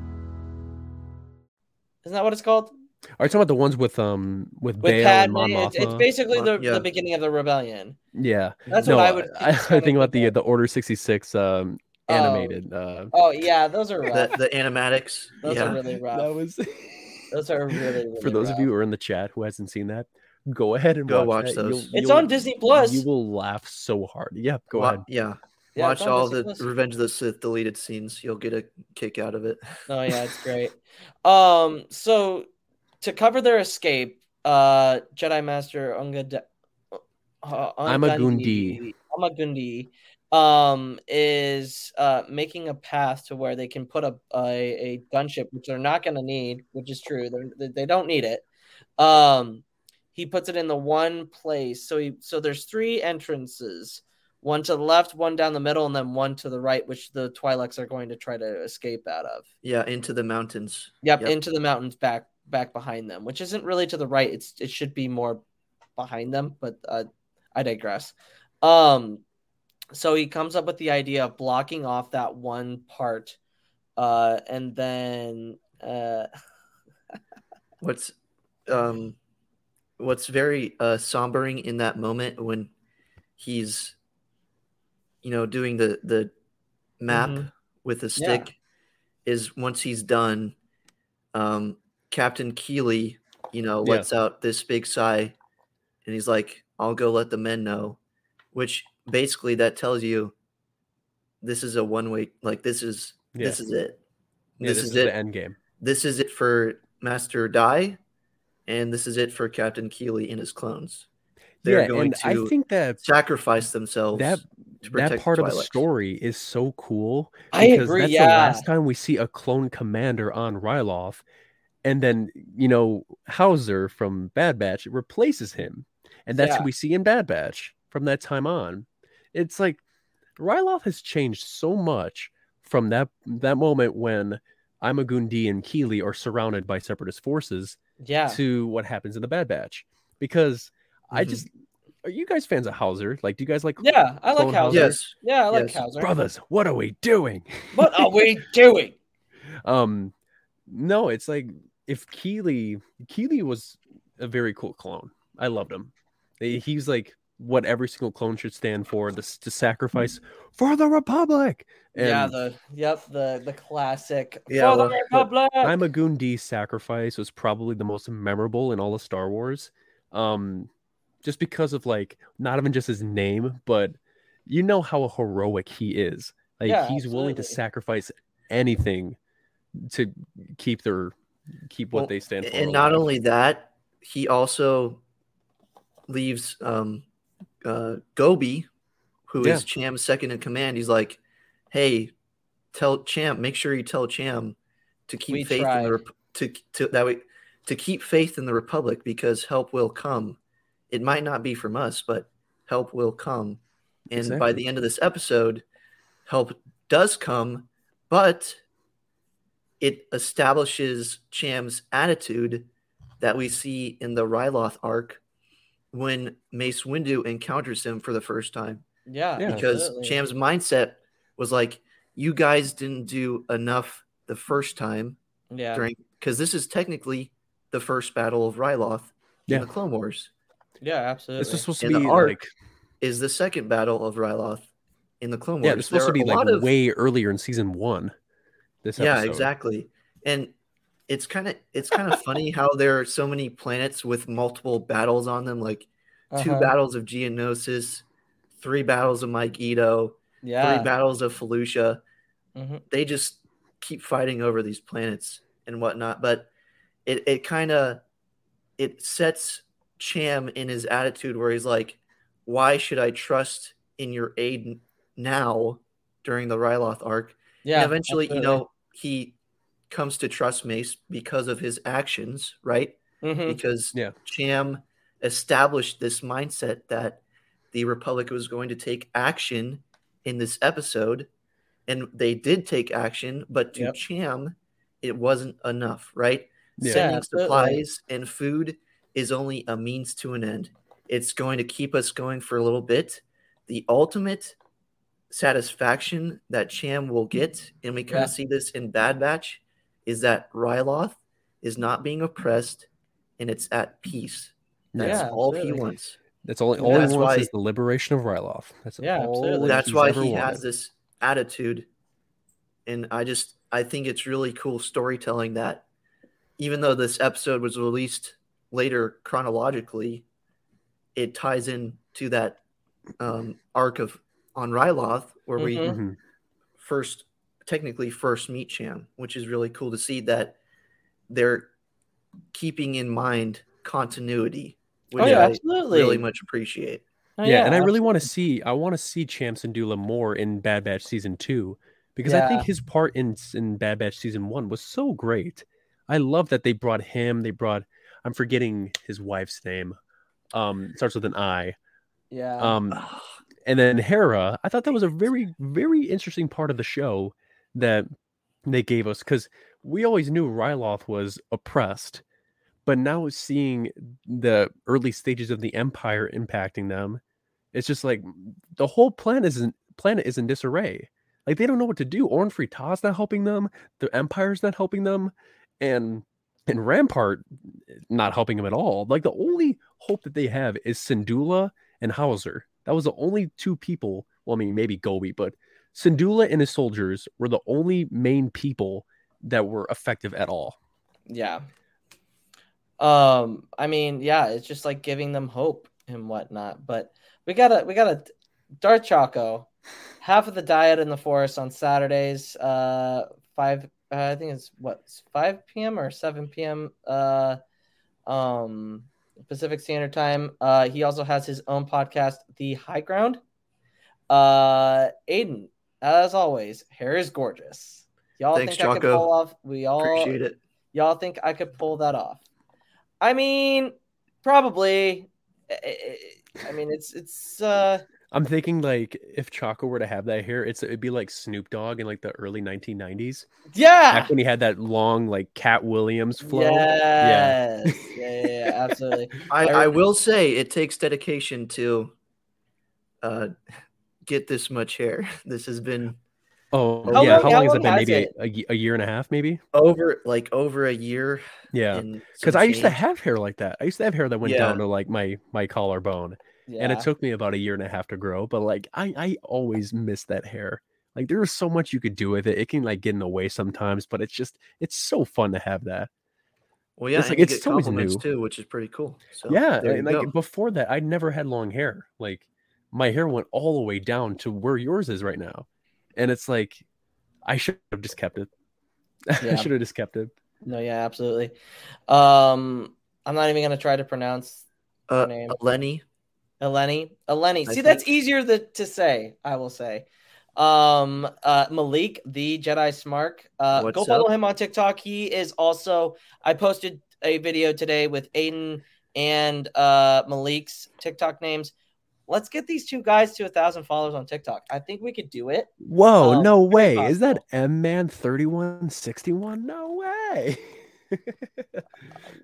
Isn't that what it's called? Are you talking about the ones with um with, With Bail and Padme, Mon it's, it's basically the, Yeah. the beginning of the rebellion. Yeah, That's no, what I would. I, I think about the of- the Order sixty six um Oh. animated. Uh, Oh yeah, those are The, rough. the animatics. Those yeah. are really rough. that was Those are really, really for those rough. of you who are in the chat who hasn't seen that. Go ahead and Go watch, watch those. You'll- It's you'll- on Disney Plus. You will laugh so hard. Yep, go Wa- ahead. Yeah. Yeah, Watch all the Plus. Revenge of the Sith deleted scenes. You'll get a kick out of it. Oh yeah, it's great. Um, so to cover their escape, uh, Jedi Master Ungad, uh, Amagundi. Amagundi, um, is uh making a path to where they can put a a, a gunship, which they're not going to need, which is true. They're, they don't need it. Um, he puts it in the one place. So he so there's three entrances. One to the left, one down the middle, and then one to the right, which the Twi'leks are going to try to escape out of. Yeah, into the mountains. Yep, Yep. into the mountains back back behind them, which isn't really to the right. It's it should be more behind them, but uh, I digress. Um, so he comes up with the idea of blocking off that one part, uh, and then uh, What's um what's very uh sombering in that moment when he's you know doing the the map Mhm. with Yeah. stick is once he's done um Captain Keeli, you know, Yeah. lets out this big sigh and he's like, I'll go let the men know. Which basically that tells you this is a one way like this is Yeah. this is it. Yeah, this, this, is, is it the end game. this is it for Master Di and this is it for Captain Keeli and his clones. They're yeah, going and I to think that sacrifice themselves. that to that protect part of the story is so cool. I because agree, That's yeah. the last time we see a clone commander on Ryloth, and then you know Howzer from Bad Batch replaces him, and that's Yeah. who we see in Bad Batch from that time on. It's like Ryloth has changed so much from that that moment when Ima-Gun Di and Keeli are surrounded by separatist forces Yeah. to what happens in the Bad Batch. Because I Mhm. just are you guys fans of Howzer? Like, do you guys like Yeah, I like Howzer. Yes. Yeah, I like Yes. Howzer. brothers? What are we doing? What are we doing? um no it's like if keeli keeli was a very cool clone i loved him he's like what every single clone should stand for this to sacrifice for the republic and yeah, the yep, the the classic. Yeah, For the well, Republic! i'm a Gundi sacrifice was probably the most memorable in all of star wars um just because of like not even just his name but you know how heroic he is like Yeah, he's willing to sacrifice anything to keep their keep what Well, they stand for. And not alive. only that, he also leaves um, uh, Gobi, who is Yeah. Cham's second in command. He's like, "Hey, tell Cham, make sure you tell Cham to keep We faith in the Rep- to to that way to keep faith in the Republic because help will come. It might not be from us, but help will come. And by the end of this episode, help does come, but it establishes Cham's attitude that we see in the Ryloth arc when Mace Windu encounters him for the first time. Yeah, Yeah. Because absolutely. Cham's mindset was like, you guys didn't do enough the first time yeah, during because this is technically the first battle of Ryloth in Yeah. the Clone Wars. Yeah, absolutely. this was supposed to in the be arc, like Is the second battle of Ryloth in the Clone Wars. yeah, this was supposed to be like of- way earlier in season one. This yeah episode. exactly and it's kind of it's kind of funny how there are so many planets with multiple battles on them like 2 Uh-huh. battles of geonosis three battles of Mygeeto, yeah, three battles of Felucia. Mhm. They just keep fighting over these planets and whatnot. But it, it kind of it sets Cham in his attitude where he's like, "Why should I trust in your aid now during the Ryloth arc?" yeah. and eventually, you know, he comes to trust Mace because of his actions, right? Mhm. Because Yeah. Cham established this mindset that the Republic was going to take action in this episode, and they did take action, but to Yep. Cham, it wasn't enough, right? Yeah. Sending absolutely. supplies and food is only a means to an end. It's going to keep us going for a little bit. The ultimate satisfaction that Cham will get, and we kind Yeah. of see this in Bad Batch, is that Ryloth is not being oppressed and it's at peace. That's Yeah, all he wants. That's all. And All he wants why- is the liberation of Ryloth. That's Yeah, all absolutely. that That's he's why ever he wanted. has this attitude. And I just I think it's really cool storytelling that even though this episode was released later chronologically, it ties in to that um, arc of on Ryloth where we Mhm. Mhm. first technically first meet Cham, which is really cool to see that they're keeping in mind continuity, which Oh yeah, I absolutely. really much appreciate. Oh, yeah, and I really want to see. I want to see Cham Dula more in Bad Batch season two because I think his part in in Bad Batch season one was so great. I love that they brought him. They brought. I'm forgetting his wife's name. Um, it starts with an I. Yeah. Um, and then Hera. I thought that was a very very interesting part of the show that they gave us because we always knew Ryloth was oppressed, but now seeing the early stages of the Empire impacting them, it's just like the whole planet is in, planet is in disarray. Like they don't know what to do. Orn Free Taa's not helping them. The Empire's not helping them, and and Rampart not helping them at all. Like the only hope that they have is Syndulla and Howzer. That was the only two people. Well, I mean maybe Gobi, but Syndulla and his soldiers were the only main people that were effective at all. Yeah. Um, I mean, yeah, it's just like giving them hope and whatnot. But we gotta we gotta Darth Chaco, half of the diet in the forest on Saturdays, uh five uh, I think it's what five PM or seven PM uh um Pacific Standard Time. Uh he also has his own podcast, The High Ground. Uh, Aiden, as always, hair is gorgeous. Y'all Thanks, think I could pull off? We all Appreciate it. Y'all think I could pull that off? I mean, probably. I mean, it's it's. uh I'm thinking like if Chaco were to have that hair, it's it'd be like Snoop Dogg in like the early 1990s. Yeah. Back when he had that long like Katt Williams flow. Yes. Yeah. Yeah, yeah, absolutely. I, I- I will say it takes dedication to uh, get this much hair. This has been Oh How yeah. long- how how long has it been? Maybe it? A, a year and a half, maybe. over like over a year. Yeah. Because I used to have hair like that. I used to have hair that went Yeah. down to like my my collarbone, Yeah. and it took me about a year and a half to grow. But like I I always miss that hair. Like there is so much you could do with it. It can like get in the way sometimes, but it's just it's so fun to have that. Well, yeah, it's like- it's always new. too, which is pretty cool. So yeah, and, like go. before that, I never had long hair. Like my hair went all the way down to where yours is right now, and it's like I should have just kept it. Yeah. I should have just kept it. No, yeah, absolutely. Um, I'm not even gonna try to pronounce Uh, name. Lenny, Eleni. Eleni. See, that's easier to, to say, I will say. Um uh Malik, the Jedi Smark. Uh go What's follow up? him on TikTok. He is also I posted a video today with Aiden and uh Malik's TikTok names. Let's get these two guys to a thousand followers on TikTok. I think we could do it. Whoa, Um, no way! Is that. M Man thirty one sixty one? No way!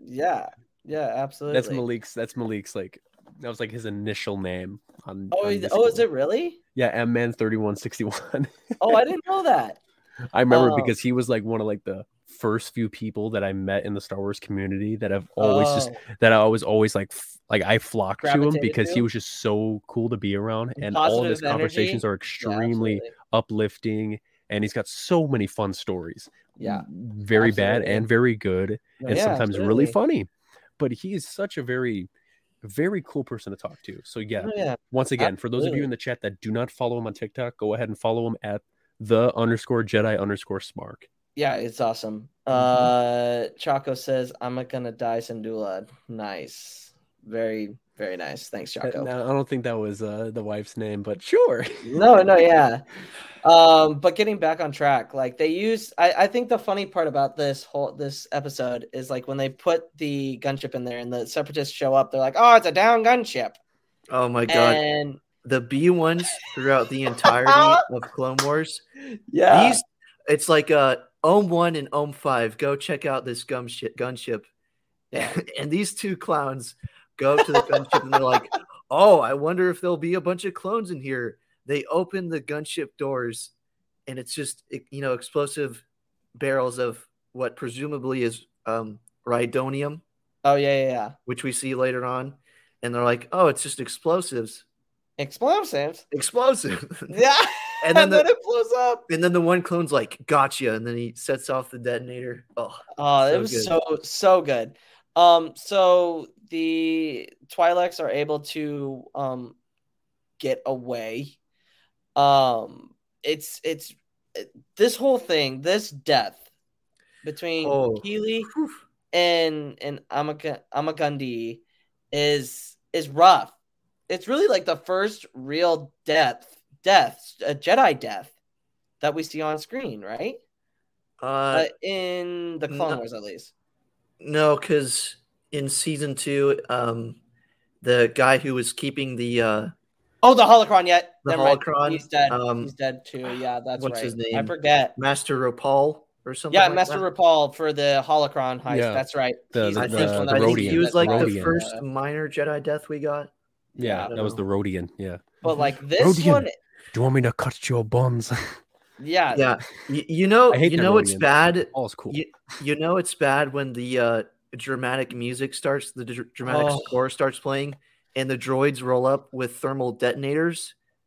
Yeah, yeah, absolutely. that's Malik's. That's Malik's. Like that was like his initial name on. Oh, on is, oh, is it really? Yeah, M Man thirty one sixty one. Oh, I didn't know that. I remember Oh. because he was like one of like the first few people that I met in the Star Wars community that I've always just Oh, that I was always like f- like I flocked to him because to? he was just so cool to be around And and all of his conversations energy? are extremely absolutely. uplifting and he's got so many fun stories. Yeah. Very bad and very good and yeah, sometimes really funny. But he is such a very very cool person to talk to. So yeah, Oh, yeah. once again, for those of you in the chat that do not follow him on TikTok, go ahead and follow him at the underscore Jedi underscore Smark. Yeah, it's awesome. Mm-hmm. Uh Chaco says, I'm gonna die Sandula. Nice. Very, very nice. Thanks, Chaco. No, I don't think that was uh, the wife's name, but sure. no, no, yeah. Um, but getting back on track, like they use I, I think the funny part about this whole this episode is like when they put the gunship in there and the separatists show up, they're like, Oh, it's a down gunship. oh my god, And the B ones throughout the entirety of Clone Wars. yeah, These, it's like uh, Ohm One and Ohm Five. Go check out this gunship. Gunship, Yeah. and these two clowns go to the gunship and they're like, "Oh, I wonder if there'll be a bunch of clones in here." They open the gunship doors, and it's just you know explosive barrels of what presumably is um, rhydonium, oh yeah, yeah, yeah. which we see later on, and they're like, "Oh, it's just explosives." Explosives. Explosive. Yeah. And then the- it blows up. And then the one clone's like, gotcha. And then he sets off the detonator. Oh, Oh, it was good. so so good. Um, so the Twi'leks are able to um get away. Um, it's it's it- this whole thing, this death between Oh. Keeli Whew. and and Amaka Amagundi is is rough. It's really like the first real death, death, a Jedi death that we see on screen, right? Uh, Uh, in the Clone no. Wars, at least. No, because in season two, um, the guy who was keeping the uh, Oh, the holocron yet? The Never mind. holocron, He's dead. um, He's dead too. Yeah, that's what's right. his name I forget. Master Ropal or something. Yeah, like Master that. Ropal for the holocron heist. Yeah. That's right. The- He's the- I think, the- the that I think he was like dead. the first Yeah. minor Jedi death we got. Yeah, I don't that was the know. Rodian. Yeah. But like this Rodian. one, Do you want me to cut your buns? yeah, Yeah, you, you know, you know it's bad. All is cool. You, you know it's bad when the uh, dramatic music starts, the dr- dramatic Oh. score starts playing, and the droids roll up with thermal detonators.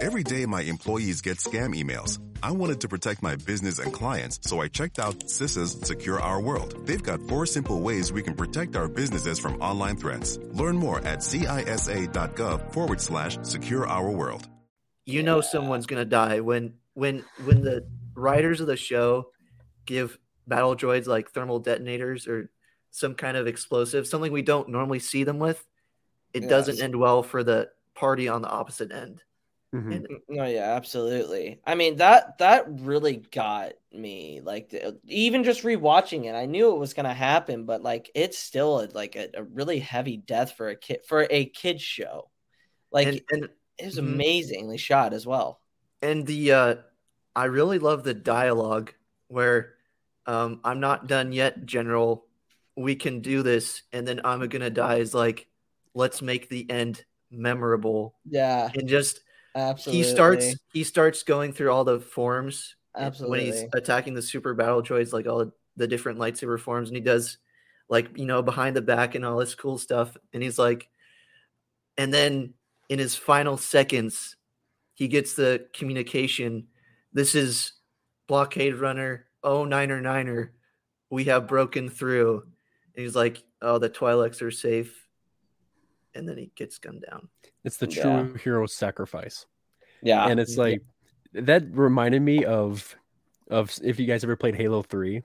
Every day my employees get scam emails. I wanted to protect my business and clients, so I checked out CISA's Secure Our World. They've got four simple ways we can protect our businesses from online threats. Learn more at cisa.gov forward slash secure our world. You know someone's gonna die when when when the writers of the show give battle droids like thermal detonators or some kind of explosive, something we don't normally see them with. It doesn't end well for the party on the opposite end. Mhm. And No, yeah, absolutely. I mean that that really got me. Like the- even just rewatching it, I knew it was gonna happen, but like it's still a, like a, a really heavy death for a kid for a kids show. Like and, and it was Mhm. amazingly shot as well. and the uh I really love the dialogue where um I'm not done yet, General. We can do this, and then I'm gonna die is like, let's make the end memorable. Yeah, And just absolutely. he starts he starts going through all the forms Absolutely. when he's attacking the super battle droids, like all the different lightsaber forms, and he does like you know behind the back and all this cool stuff. And he's like, and then in his final seconds, he gets the communication. This is blockade runner oh niner oh niner. We have broken through. And he's like, oh, the Twi'leks are safe. And then he gets gunned down. It's the Yeah. true hero sacrifice. Yeah, and it's like that reminded me of of if you guys ever played Halo 3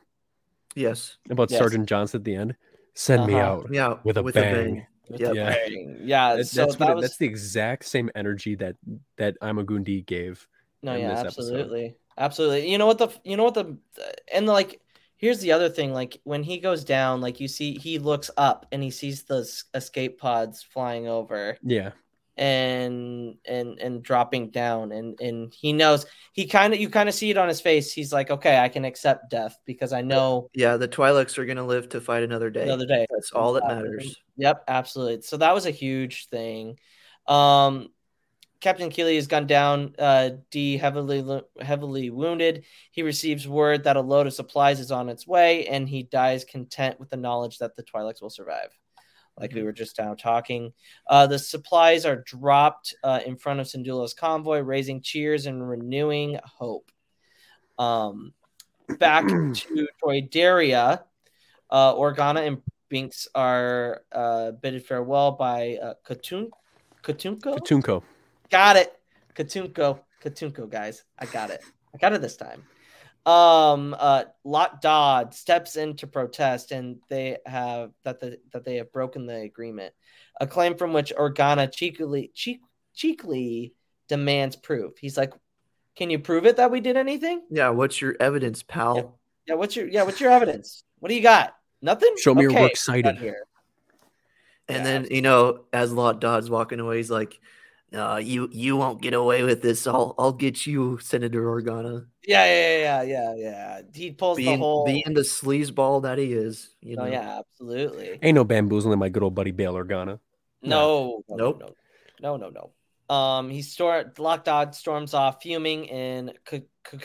Yes. about Yes. Sergeant Johnson at the end. Send me Uh-huh. out. Yeah. With a bang. with Yep. the Yeah. bang. yeah. That- so that's that what it- that's the exact same energy that that Ima-Gun Di gave. No, in yeah, this episode. absolutely, absolutely. You know what the you know what the and like here's the other thing. Like when he goes down, like you see he looks up and he sees the escape pods flying over Yeah. And and and dropping down, and and he knows he kind of you kind of see it on his face. He's like, okay, I can accept death because I know Yeah, the Twi'leks are gonna live to fight another day. another day. That's all that matters. Yep, absolutely. So that was a huge thing. Um, Captain Keeli is gunned down. Uh, Di heavily heavily wounded. He receives word that a load of supplies is on its way, and he dies content with the knowledge that the Twi'leks will survive. Like we were just now talking, uh, the supplies are dropped uh, in front of Syndulla's convoy, raising cheers and renewing hope. Um, back to Toydaria, uh, Organa and Binks are uh, bidded farewell by uh, Katun- Katuunko. Katuunko. Got it. Katuunko. Katuunko, guys. I got it. I got it this time. Um uh Lott Dod steps in to protest and they have that the that they have broken the agreement. A claim from which Organa cheekily cheek, cheekily demands proof. He's like, Can you prove it that we did anything? Yeah, what's your evidence, pal? Yeah, what's your yeah, what's your evidence? What do you got? Nothing? Show me your work works cited. here. And Yeah, then you know, as Lott Dod's walking away, he's like, "No, you you won't get away with this. I'll I'll get you, Senator Organa." Yeah, yeah, yeah, yeah, yeah. He pulls the Being whole being the sleazeball that he is, you know. Oh yeah, absolutely. Ain't no bamboozling my good old buddy Bail Organa. No, no, Nope. no, no, no, no. Um, he stor- Lott Dod storms off, fuming, and K- K-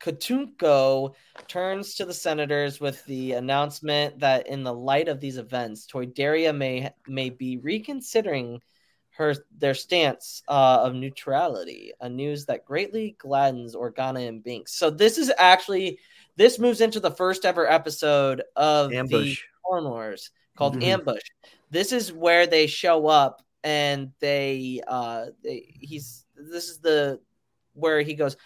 Katuunko turns to the senators with the announcement that, in the light of these events, Toydaria may may be reconsidering her their stance uh, of neutrality. A news that greatly gladdens Organa and Binks. So this is actually this moves into the first ever episode of the Ambush. Clone Wars called Mhm. Ambush. This is where they show up and they uh they, he's this is the where he goes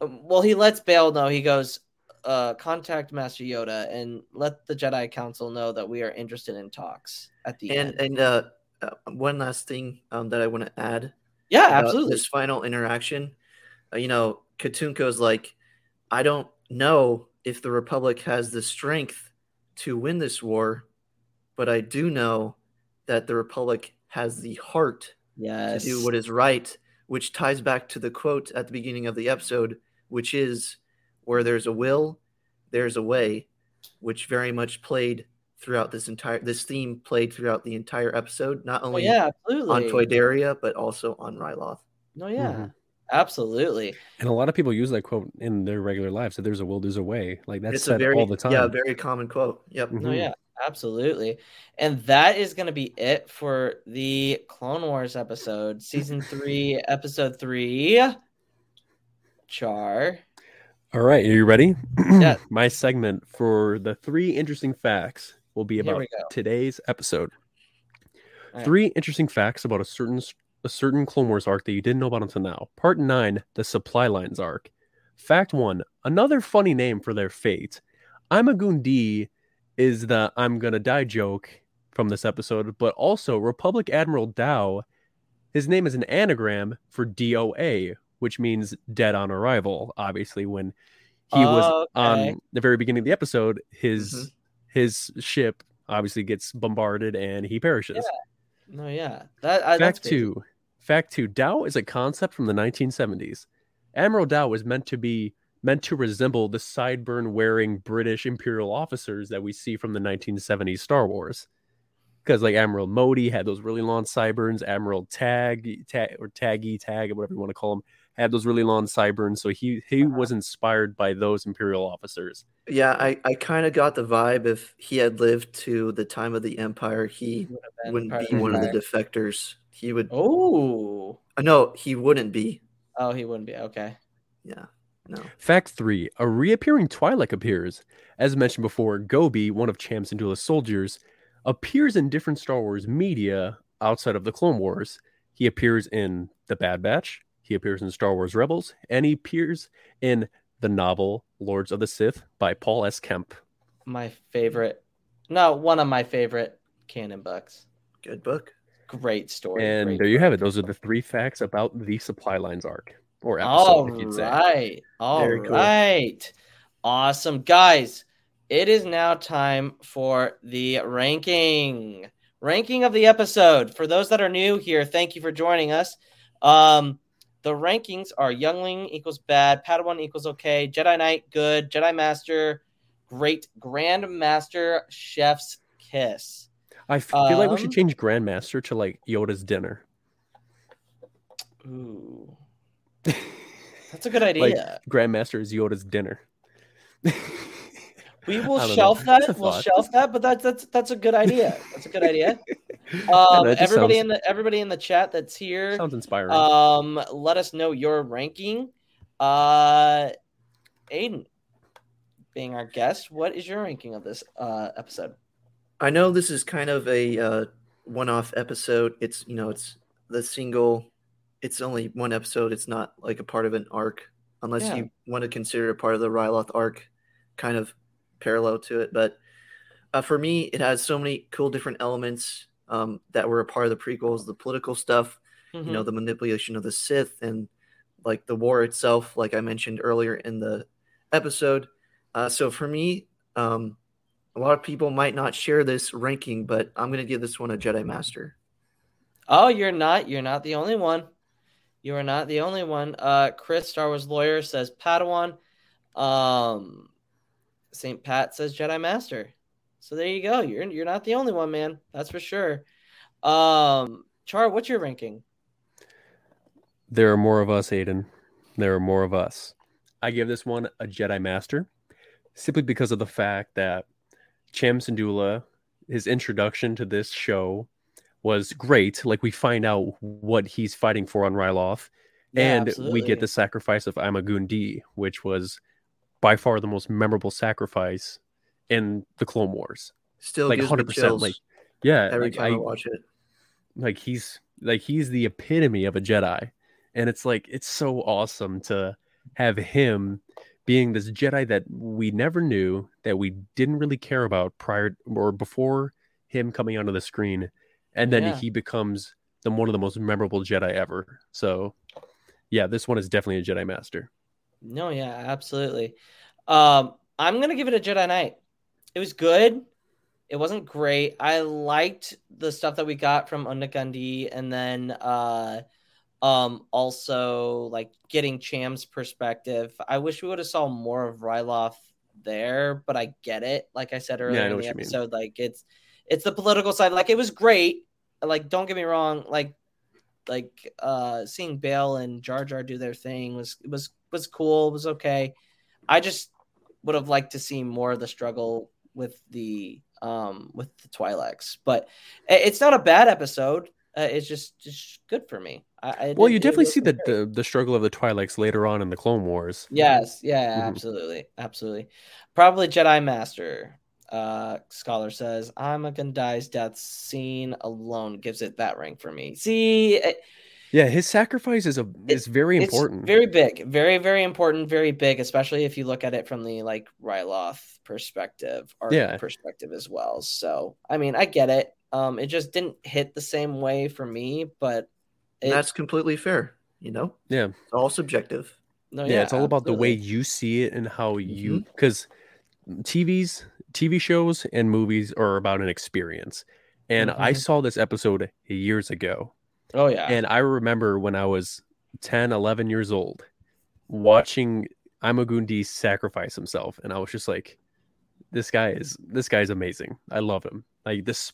um, well he lets Bail know he goes uh contact Master Yoda and let the Jedi Council know that we are interested in talks at the And end. and uh, uh, one last thing um, that I want to add. yeah, absolutely. This final interaction, uh, you know, Katuunko's like, I don't know if the Republic has the strength to win this war, but I do know that the Republic has the heart Yes. to do what is right, which ties back to the quote at the beginning of the episode, which is where there's a will, there's a way, which very much played throughout this entire this theme played throughout the entire episode, not oh, only yeah, on. Toydaria, but also on Ryloth. No, yeah. Mhm. Absolutely. And a lot of people use that quote in their regular lives. That there's a will, there's a way. Like that's it's said a very all the time. yeah, very common quote. Yep. Mhm. No, yeah, absolutely. And that is going to be it for the Clone Wars episode, season three, episode three Char. All right, are you ready? Yeah. My segment for the three interesting facts will be about today's episode. Right. Three interesting facts about a certain a certain Clone Wars arc that you didn't know about until now. Part nine, the supply lines arc. Fact one: another funny name for their fate. Ima-Gun Di is the I'm gonna die joke from this episode, but also Republic Admiral Dao. His name is an anagram for DOA, which means dead on arrival. Obviously, when he was on the very beginning of the episode, his Mhm. His ship obviously gets bombarded and he perishes. No, yeah. That I, Fact two. Fact two. Dao is a concept from the 1970s. Admiral Dao was meant to be meant to resemble the sideburn wearing British Imperial officers that we see from the 1970s Star Wars. Because like Admiral Motti had those really long sideburns, Admiral Tag, Tag or Taggy Tag, or whatever you want to call him, had those really long sideburns. So he he Uh-huh. was inspired by those Imperial officers. Yeah, I, I kind of got the vibe if he had lived to the time of the Empire, he he wouldn't be of one of the defectors. He would. Oh. Uh, No, he wouldn't be. Oh, he wouldn't be. Okay. Yeah, no. Fact three: A reappearing Twi'lek appears. As mentioned before, Gobi, one of Cham Syndulla's soldiers, appears in different Star Wars media outside of the Clone Wars. He appears in The Bad Batch. He appears in Star Wars Rebels, and he appears in the novel Lords of the Sith by Paul S. Kemp. My favorite. No, one of my favorite canon books. Good book. Great story. And great there you have it. Those are the three facts about the supply lines arc or episode, All if you'd say. right. All Very cool. Awesome. Guys, it is now time for the ranking. Ranking of the episode. For those that are new here, thank you for joining us. Um, the rankings are Youngling equals bad, Padawan equals okay, Jedi Knight good, Jedi Master great, Grand Master Chef's kiss. I feel like we should Um, change Grandmaster to like Yoda's dinner. Ooh. That's a good Like idea. Grandmaster is Yoda's dinner. We will I don't know. shelf that. We'll shelf that, but that's that's that's a good idea. That's a good idea. Um, it everybody sounds- in the everybody in the chat that's here, Sounds inspiring. um, let us know your ranking. Uh, Aiden, being our guest, what is your ranking of this uh episode? I know this is kind of a uh, one-off episode. It's you know it's the single. It's only one episode. It's not like a part of an arc, unless Yeah. you want to consider it part of the Ryloth arc, kind of parallel to it. But uh, for me, it has so many cool different elements um, that were a part of the prequels. The political stuff, you Mm-hmm. know, the manipulation of the Sith, and like the war itself, like I mentioned earlier in the episode. Uh, so for me, um, a lot of people might not share this ranking, but I'm going to give this one a Jedi Master. Oh, you're not. You're not the only one. You are not the only one. Uh, Chris, Star Wars lawyer, says Padawan. Um, Saint Pat says Jedi Master. So there you go. You're you're not the only one, man. That's for sure. Um, Char, what's your ranking? There are more of us, Aiden. There are more of us. I give this one a Jedi Master simply because of the fact that Cham Syndulla, his introduction to this show was great. Like we find out what he's fighting for on Ryloth, Yeah, and we get the sacrifice of Ima-Gun Di, which was by far the most memorable sacrifice in the Clone Wars. Still like hundred percent. Like yeah, every like time I, I watch it. like he's like he's the epitome of a Jedi, and it's like it's so awesome to have him being this Jedi that we never knew that we didn't really care about prior or before him coming onto the screen, and then Yeah. he becomes the one of the most memorable Jedi ever. So yeah, this one is definitely a Jedi Master. No, yeah, absolutely. Um, I'm gonna give it a Jedi Knight. It was good. It wasn't great. I liked the stuff that we got from Undagandi, and then uh, um, also like getting Cham's perspective. I wish we would have saw more of Ryloth there, but I get it. Like I said earlier I in the mean. episode, like it's it's the political side. Like it was great. Like don't get me wrong. Like like uh seeing Bail and Jar Jar do their thing was was was cool, was okay. I just would have liked to see more of the struggle with the um with the Twi'leks. But it's not a bad episode. uh, is just just good for me. I, I Well, you definitely see the, the the struggle of the Twi'leks later on in the Clone Wars. Yes, yeah, Mhm. absolutely, absolutely. Probably Jedi Master. Uh, scholar says Ima-Gun Di's death scene alone gives it that rank for me. See, Yeah, his sacrifice is a is very it's important. very big, very very important, very big, especially if you look at it from the like Ryloth perspective or Yeah. perspective as well. So, I mean, I get it. Um, it just didn't hit the same way for me, but it, that's completely fair. You know, yeah. it's all subjective. no, yeah, it's all about the way you see it and how you Mm-hmm. because TV's TV shows and movies are about an experience. And I Mhm. saw this episode years ago. Oh yeah, And I remember when I was 10, 11 years old watching Ima-Gun Di sacrifice himself. And I was just like, this guy is this guy's amazing. I love him. Like this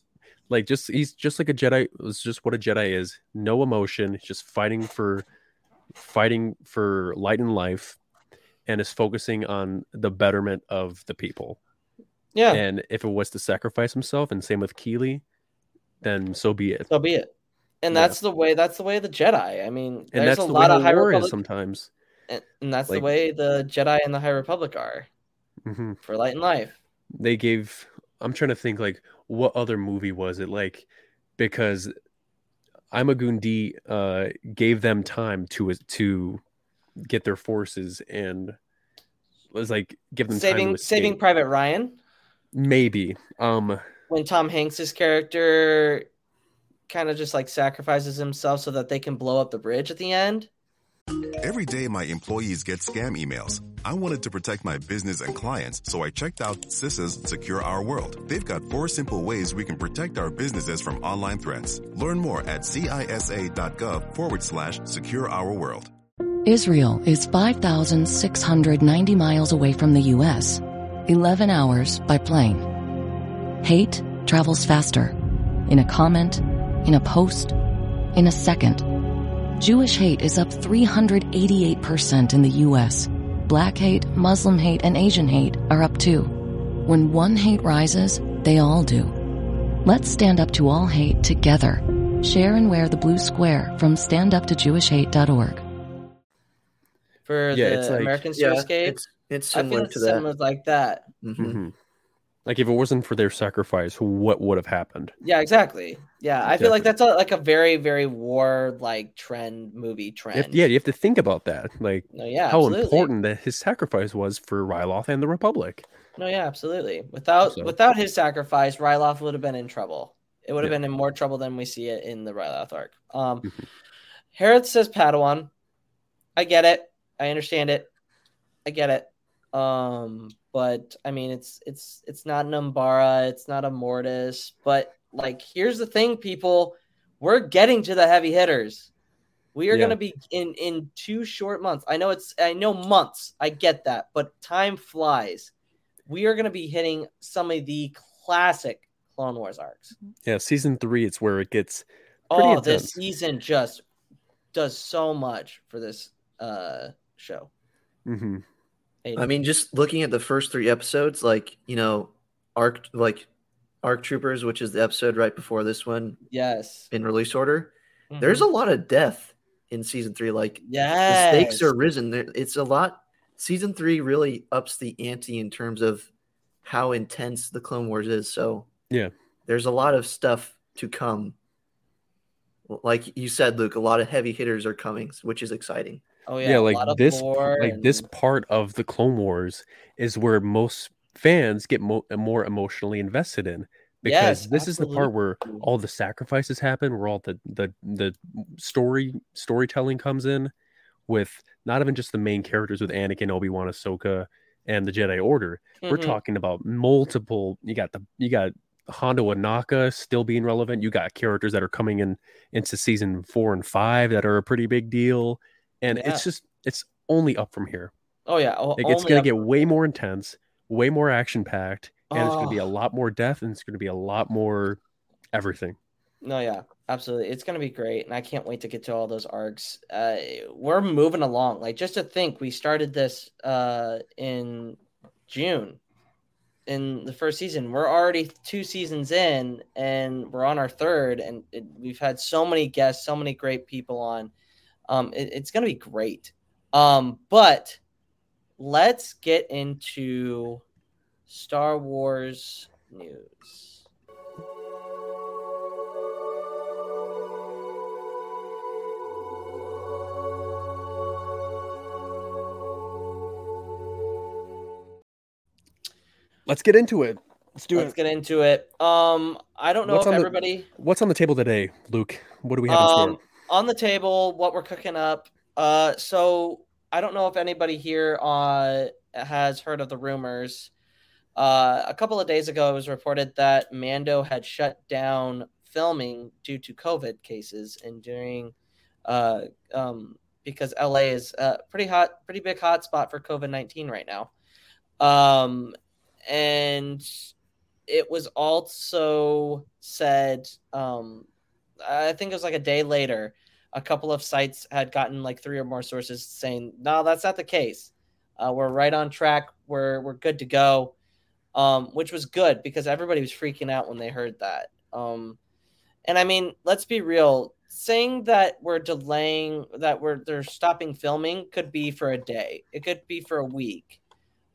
like just he's just like a Jedi was just what a Jedi is. No emotion, just fighting for fighting for light and life and is focusing on the betterment of the people. yeah. And if it was to sacrifice himself and same with Keeli, then so be it. So be it. And Yeah. that's the way. That's the way of the Jedi. I mean, And there's a the lot of High Republic, sometimes. and, and that's Like- the way the Jedi and the High Republic are hmm for light and life. they gave i'm trying to think like what other movie was it like because Ima-Gun Di uh gave them time to to get their forces and was like give them time Saving Saving. Private Ryan maybe um when Tom Hanks's character kind of just like sacrifices himself so that they can blow up the bridge at the end. Every day, my employees get scam emails. I wanted to protect my business and clients, so I checked out CISA's Secure Our World. They've got four simple ways we can protect our businesses from online threats. Learn more at cisa.gov forward slash secure our world. Israel is 5,690 miles away from the U.S., 11 hours by plane. Hate travels faster. In a comment, in a post, in a second. Jewish hate is up 388% in the U.S. Black hate, Muslim hate, and Asian hate are up too. When one hate rises, they all do. Let's stand up to all hate together. Share and wear the blue square from standuptojewishhate.org. For Yeah, the it's like- Americans Yeah, to escape. it's it's I feel similar it's that. similar like that. Mhm. mhm. Like if it wasn't for their sacrifice what would have happened Yeah, exactly. Yeah, I feel like that's a, like a very, very war like trend movie You trend. have- yeah you have to think about that like No, yeah, how absolutely. important that his sacrifice was for Ryloth and the Republic No, yeah, absolutely. Without So- without his sacrifice, Ryloth would have been in trouble. It would have Yeah. been in more trouble than we see it in the Ryloth arc. Um, Mhm. Harith says Padawan. I get it. I understand it. I get it. Um, but I mean, it's it's it's not an Umbara. It's not a Mortis. But like, here's the thing, people. We're getting to the heavy hitters. We are Yeah. going to be in in two short months. I know it's I know months. I get that, but time flies. We are going to be hitting some of the classic Clone Wars arcs. yeah season three it's where it gets Oh, intense this season just does so much for this uh show. hmm Aiden. I mean, just looking at the first three episodes, like you know, arc like Arc Troopers, which is the episode right before this one yes, in release order. Mm-hmm. There's a lot of death in season three. Like yes. the stakes are risen. It's a lot. Season three really ups the ante in terms of how intense the Clone Wars is. So Yeah. there's a lot of stuff to come. Like you said, Luke, a lot of heavy hitters are coming, which is exciting. Oh yeah, yeah, like this like this part of the clone wars is where most fans get mo- more emotionally invested in because Yes, this is the part where all the sacrifices happen where all the the the story storytelling comes in with not even just the main characters with Anakin, Obi-Wan, Ahsoka and the Jedi Order. We're Mhm. talking about multiple you got the you got Hondo Ohnaka still being relevant. You got characters that are coming in into season 4 and 5 that are a pretty big deal and Yeah. it's just it's only up from here. Oh yeah, o- Like it's gonna up- get way more intense, way more action packed, and it's gonna be a Oh. lot more death, and it's gonna be a lot more everything. No, yeah, absolutely. It's gonna be great, and I can't wait to get to all those arcs. Uh, we're moving along. Like just to think, we started this uh in June, in the first season. We're already two seasons in, and we're on our third, and it, we've had so many guests, so many great people on. Um, it, it's gonna be great. Um, but let's get into Star Wars news. Let's get into it. Let's do it. Let's get into it. Um, I don't know What's if on the- everybody What's on the table today, Luke? What do we have in store? On the table, what we're cooking up. Uh, so I don't know if anybody here uh has heard of the rumors. Uh, a couple of days ago, it was reported that Mando had shut down filming due to COVID cases and during, uh, um, because LA is a pretty hot, pretty big hot spot for COVID nineteen right now. Um, and it was also said, um, I think it was like a day later, a couple of sites had gotten like three or more sources saying, "No, that's not the case. Uh, we're right on track. We're we're good to go." Um, which was good because everybody was freaking out when they heard that. Um, and I mean, let's be real. Saying that we're delaying, that we're they're stopping filming, could be for a day. It could be for a week.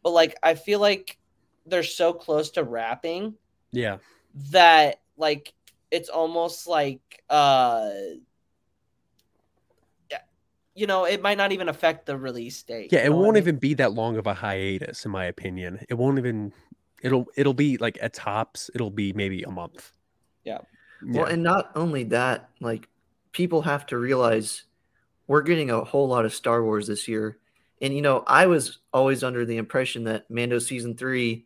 But like, I feel like they're so close to wrapping Yeah. that like it's almost like uh you know it might not even affect the release date Yeah, it know what I won't mean? even be that long of a hiatus, in my opinion. It won't even. It'll it'll be like at tops. It'll be maybe a month. yeah Well, and not only that, like people have to realize we're getting a whole lot of Star Wars this year. And you know, I was always under the impression that Mando season 3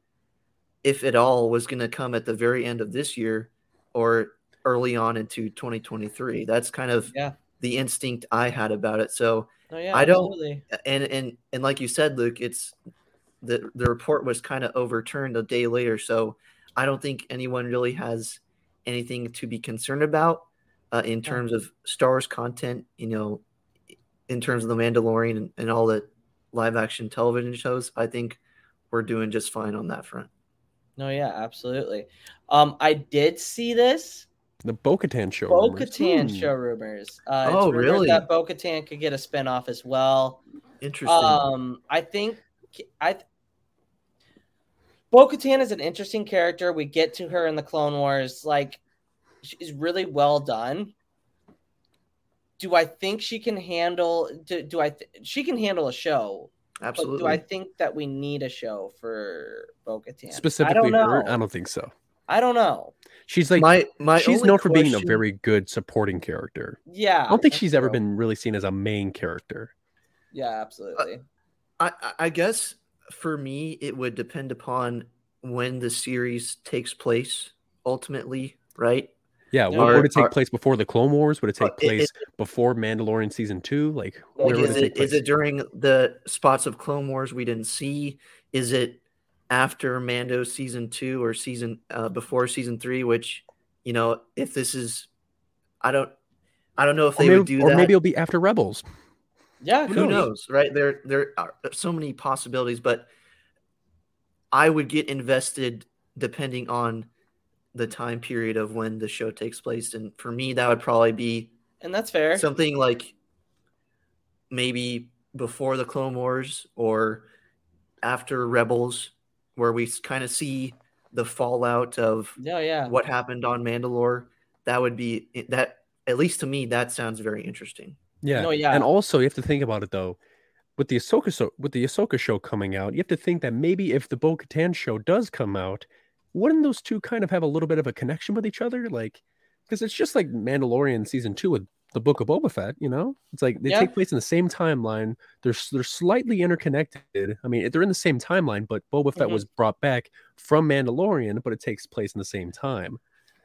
if at all was going to come at the very end of this year or early on into 2023. That's kind of yeah the instinct I had about it. So no yeah I don't absolutely. and and and like you said, Luke, it's the the report was kind of overturned a day later, so I don't think anyone really has anything to be concerned about uh, in terms of Star Wars content. You know, in terms of the Mandalorian and, and all the live action television shows. I think we're doing just fine on that front. No yeah absolutely um i did see this The Bo-Katan show. Bo rumors. Katan Hmm. show rumors. Uh, Oh, rumored really? That Bo Katan could get a spinoff as well. Interesting. Um, I think I Bo Katan is an interesting character. We get to her in the Clone Wars. Like, she's really well done. Do I think she can handle? Do, do I? Th- she can handle a show. But Absolutely. do I think that we need a show for Bo Katan? Specifically I don't her, know. I don't think so. I don't know. She's like my my she's known for being a very good supporting character. Yeah, I don't think that's she's ever been really seen as a main character. Yeah, absolutely. I, I- I guess for me, it would depend upon when the series takes place ultimately, right? Yeah, Yeah. would, would it take are- place before the Clone Wars? Would it take Uh, it- place before Mandalorian season two? Like, Like, is it it is it during the spots of Clone Wars we didn't see? Is it after Mando season two or season uh, before season three? Which you know, if this is, I don't, I don't know if or they maybe, would do or that. maybe it'll be after Rebels. Yeah, Who could be. knows, right? There, there are so many possibilities, but I would get invested depending on the time period of when the show takes place, and for me, that would probably be And that's fair. something like maybe before the Clone Wars or after Rebels, where we kind of see the fallout of yeah, yeah. what happened on Mandalore. That would be eh, that. At least to me, that sounds very interesting. Yeah. No, yeah. And also, you have to think about it though. With the Ahsoka so with the Ahsoka show coming out, you have to think that maybe if the Bo Katan show does come out, wouldn't those two kind of have a little bit of a connection with each other? Like, because it's just like Mandalorian season two with the Book of Boba Fett. You know, it's like they Yeah. take place in the same timeline. They're they're slightly interconnected. I mean, they're in the same timeline, but Boba Fett Mhm. was brought back from Mandalorian, but it takes place in the same time.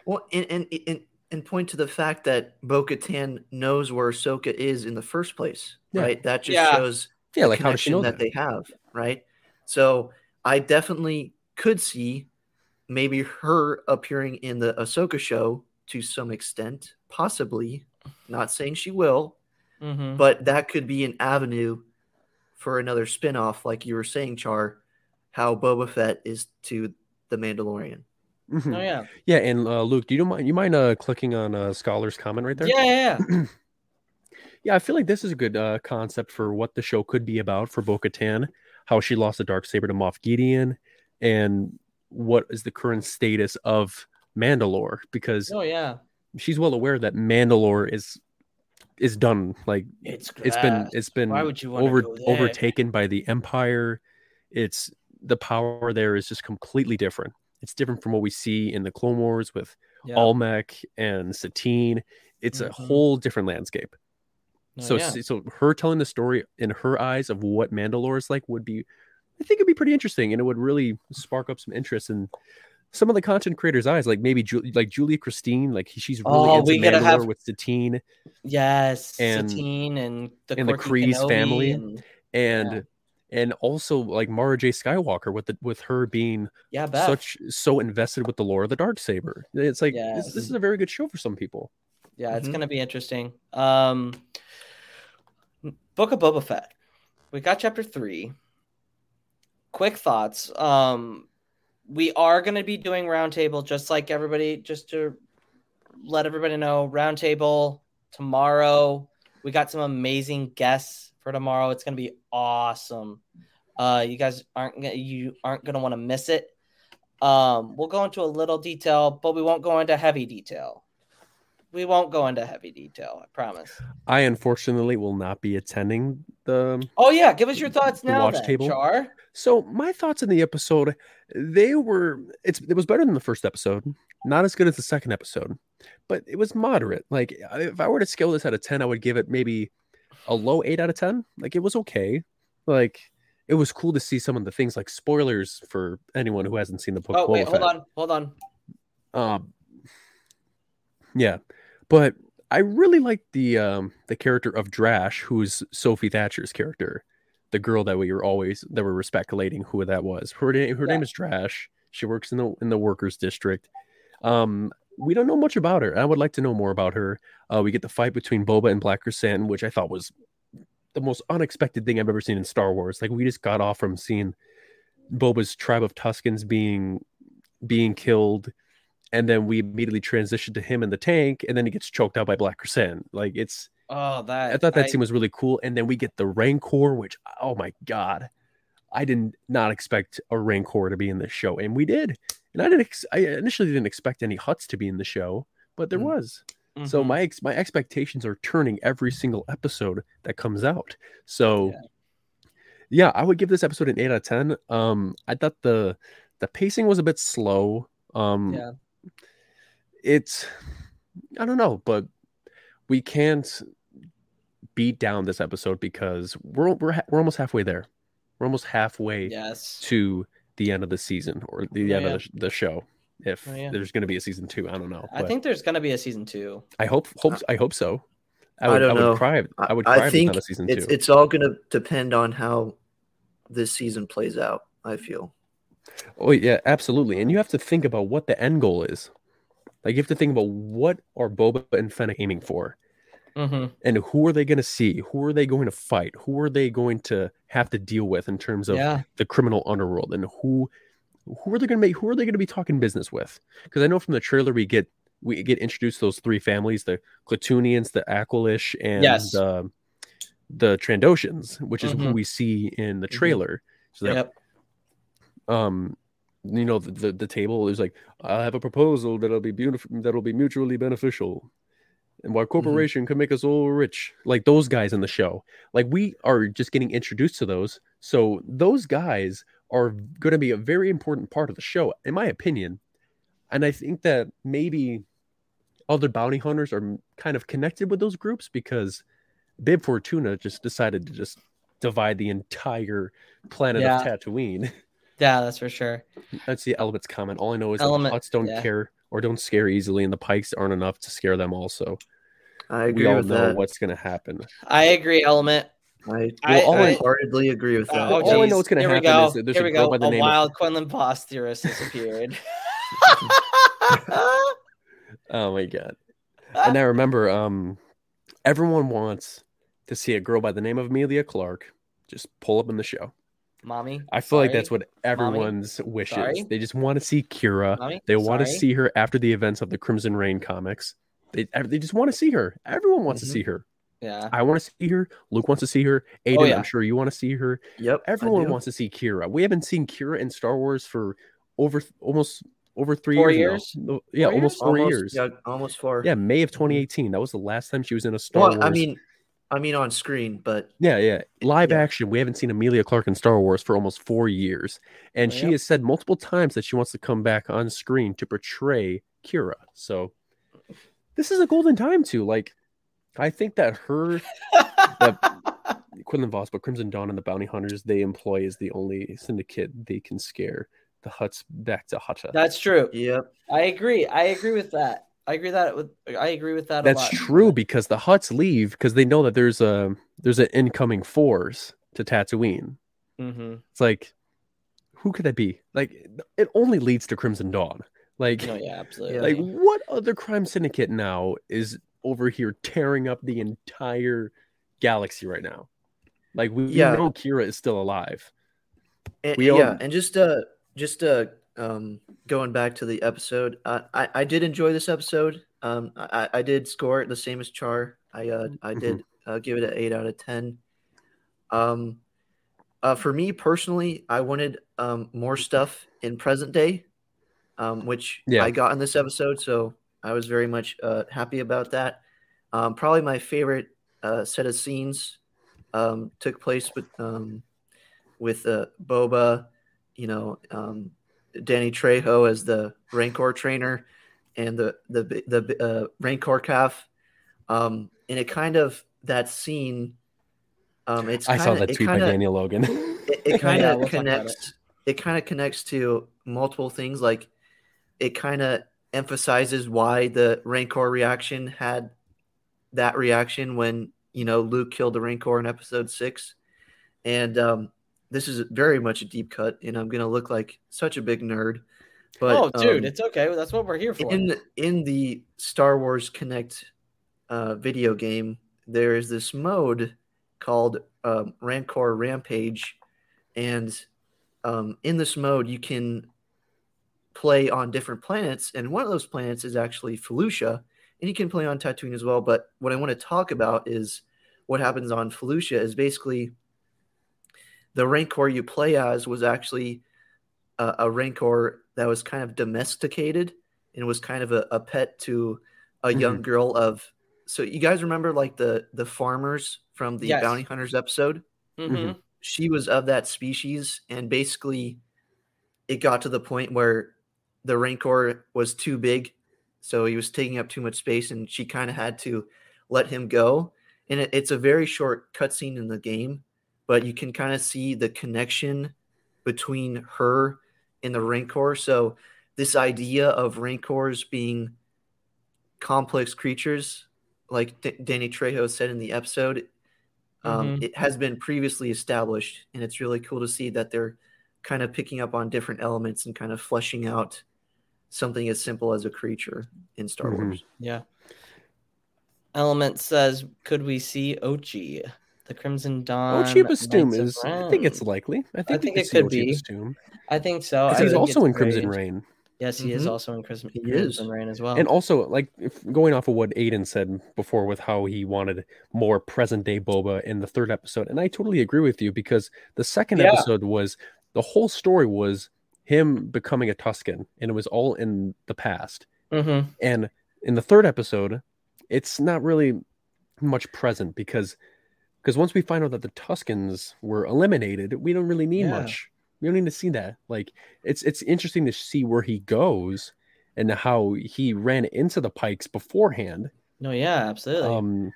Well, and and and, and point to the fact that Bo Katan knows where Ahsoka is in the first place, Yeah. right? That just Yeah. shows Yeah, the like how she connection know that that? they have, right? So I definitely could see maybe her appearing in the Ahsoka show to some extent, possibly. Not saying she will, Mhm. but that could be an avenue for another spin-off, like you were saying, Char, how Boba Fett is to the Mandalorian. Mhm. Oh yeah. Yeah, and uh, Luke, do you mind you mind uh, clicking on uh, Scholar's comment right there? Yeah, yeah, yeah. Yeah, I feel like this is a good uh, concept for what the show could be about for Bo Katan, how she lost the dark saber to Moff Gideon, and what is the current status of Mandalore because oh yeah. she's well aware that Mandalore is is done. Like It's it's been it's been Why would you over overtaken by the Empire. It's the power there is just completely different. It's different from what we see in the Clone Wars with Yeah. Almec and Satine. It's a Mhm. whole different landscape. Oh, So, yeah. so her telling the story in her eyes of what Mandalore is like would be, I think, it'd be pretty interesting, and it would really spark up some interest in some of the content creators' eyes, like maybe Ju- like Julia Christine, like she's really Oh, into we gotta Mandalore have- with Satine Yes, and- Satine and the and the quirky Kryze Kenobi family. and and and also like Mara J. Skywalker with the with her being yeah, Beth. such so invested with the lore of the dark saber. It's like this, this is a very good show for some people. Yeah, it's Mhm. gonna be interesting. Um, Book of Boba Fett. We got chapter three. Quick thoughts. Um, we are gonna be doing roundtable, just like everybody. Just to let everybody know, roundtable tomorrow. We got some amazing guests for tomorrow. It's gonna be awesome. Uh, you guys aren't gonna you aren't gonna want to miss it. Um, we'll go into a little detail, but we won't go into heavy detail we won't go into heavy detail. I promise. I unfortunately will not be attending the Oh yeah, give us your thoughts now, watch then, table? Char. So my thoughts in the episode, they were it's it was better than the first episode, not as good as the second episode, but it was moderate. Like if I were to scale this out of ten, I would give it maybe a low eight out of ten. Like it was okay. Like it was cool to see some of the things like spoilers for anyone who hasn't seen the book. Oh wait, hold Fett. on, hold on. Um, yeah, but I really like the um the character of Drash, who's Sophie Thatcher's character, the girl that we were always that we were speculating who that was. Her name her name is Drash. She works in the in the workers district. Um, we don't know much about her. I would like to know more about her. Uh, we get the fight between Boba and Black Krrsantan, which I thought was the most unexpected thing I've ever seen in Star Wars. Like we just got off from seeing Boba's tribe of Tuscans being being killed, and then we immediately transitioned to him in the tank, and then he gets choked out by Black Krrsantan. Like it's, Oh, that I thought that I- scene was really cool, and then we get the Rancor, which oh my god, I did not expect a Rancor to be in this show, and we did. And I didn't, ex- I initially didn't expect any Hutts to be in the show, but there Mm. was. So Mhm. my ex- my expectations are turning every single episode that comes out. So Yeah. yeah, I would give this episode an 8 out of 10. Um I thought the the pacing was a bit slow. Um Yeah. it's I don't know, but we can't beat down this episode because we're we're we're almost halfway there. We're almost halfway yes. to the end of the season or the oh, Yeah, end yeah. of the, the show. If Oh, yeah. there's going to be a season 2, I don't know. I think there's gonna be a season two. I hope hope I hope so. I I would I, don't would know. cry. I would I cry if it's think not a season It's two. it's all going to depend on how this season plays out. I feel. Oh yeah, absolutely. And you have to think about what the end goal is. Like you have to think about what are Boba and Fennec aiming for, Mm-hmm. and who are they going to see? Who are they going to fight? Who are they going to have to deal with in terms of Yeah. the criminal underworld? And who who are they going to make? Who are they going to be talking business with? Because I know from the trailer we get we get introduced to those three families: the Klatooinians, the Aqualish, and Yes. um, the Trandoshans, which is who Mhm. we see in the Mhm. trailer. So that Yep. um you know the, the the table is like i have a proposal that'll be beautiful that'll be mutually beneficial and why mm-hmm. corporation could make us all rich like those guys in the show like we are just getting introduced to those so those guys are going to be a very important part of the show in my opinion and i think that maybe other bounty hunters are kind of connected with those groups because bib fortuna just decided to just divide the entire planet Yeah. of tatooine Yeah, that's for sure. That's the element's comment. All I know is Element, that the Hutts don't yeah. care or don't scare easily, and the Pikes aren't enough to scare them. Also, I agree we all with know that. what's going to happen. I agree, Element. I, I- all I- wholeheartedly agree with that. Oh, all I geez. know what's gonna Here we happen go. is that there's Here a we girl go. by the a name of- wild Quinlan Vos theorist has appeared. Oh my god! And I remember, um, everyone wants to see a girl by the name of Emilia Clarke just pull up in the show. Mommy. I feel like that's what everyone's wishes. Sorry? They just want to see Qi'ra. Mommy, They want to see her after the events of the Crimson Reign comics. They they just want to see her. Everyone wants Mhm. to see her. Yeah. I want to see her. Luke wants to see her. Aiden, Oh, yeah. I'm sure you want to see her. Yep. Everyone wants to see Qi'ra. We haven't seen Qi'ra in Star Wars for over almost over three Four years. now. No, Yeah, Four almost years? four almost, years. Yeah. Yeah, almost four. Yeah, May of 2018. That was the last time she was in a Star Well, Wars. I mean, I mean on screen, but Yeah, yeah. Live Yeah. action. We haven't seen Emilia Clarke in Star Wars for almost four years. And she Yep. has said multiple times that she wants to come back on screen to portray Qi'ra. So this is a golden time to like I think that her Quinlan Vos, but Crimson Dawn and the Bounty Hunters they employ is the only syndicate they can scare the Hutts back to Hutta. That's true. yep. I agree. I agree with that. I agree that with I agree with that. a That's lot. true because the Hutts leave because they know that there's a there's an incoming force to Tatooine. Mm-hmm. It's like, who could that be? Like, it only leads to Crimson Dawn. Like, No, yeah, absolutely. like what other crime syndicate now is over here tearing up the entire galaxy right now? Like, we Yeah. know Qi'ra is still alive. And, We yeah, own- and just uh, just uh, um, going back to the episode, uh, I I did enjoy this episode. Um, I I did score it the same as Char. I uh I did uh, give it an eight out of ten. Um, uh, for me personally, I wanted um more stuff in present day, um, which Yeah. I got in this episode, so I was very much uh happy about that. Um, probably my favorite uh set of scenes um took place with um with uh, Boba, you know, um, Danny Trejo as the Rancor trainer, and the the the uh, Rancor calf, um, and it kind of that scene. Um, it's I kinda, saw that tweet kinda, by Daniel Logan. It, it kind Yeah, of we'll talk about connects. It, kind of connects to multiple things. Like it kind of emphasizes why the Rancor reaction had that reaction when you know Luke killed the Rancor in Episode Six, and um, this is very much a deep cut, and I'm gonna look like such a big nerd. But oh, dude, um, it's okay. That's what we're here for. in in the Star Wars Kinect uh, video game, there is this mode called um, Rancor Rampage, and um, in this mode you can play on different planets, and one of those planets is actually Felucia, and you can play on Tatooine as well. But what I want to talk about is what happens on Felucia is basically the Rancor you play as was actually a, a Rancor that was kind of domesticated and was kind of a, a pet to a young girl of. So you guys remember like the the farmers from the Yes. bounty hunters episode? Mhm. She was of that species, and basically, it got to the point where the Rancor was too big, so he was taking up too much space, and she kind of had to let him go. And it, it's a very short cutscene in the game, but you can kind of see the connection between her and the Rancor. So this idea of Rancors being complex creatures, like D- Danny Trejo said in the episode, um, Mhm. it has been previously established, and it's really cool to see that they're kind of picking up on different elements and kind of fleshing out something as simple as a creature in Star Mhm. Wars. Yeah. Element says, could we see Ochi, the Crimson Dawn? Ochi Bestoon Knights of is. I think it's likely. I think, I think it could be. I think so. I he's also in Crimson. Reign. Yes, he is Mhm. also in Crimson, He is. Crimson Reign as well. And also, like if going off of what Aiden said before, with how he wanted more present day Boba in the third episode, and I totally agree with you because the second Yeah. episode was the whole story was him becoming a Tuscan, and it was all in the past. Mhm. And in the third episode, it's not really much present because because once we find out that the Tuscans were eliminated, we don't really need Yeah. much. We don't need to see that. Like it's it's interesting to see where he goes and how he ran into the Pikes beforehand. No, yeah, absolutely. Um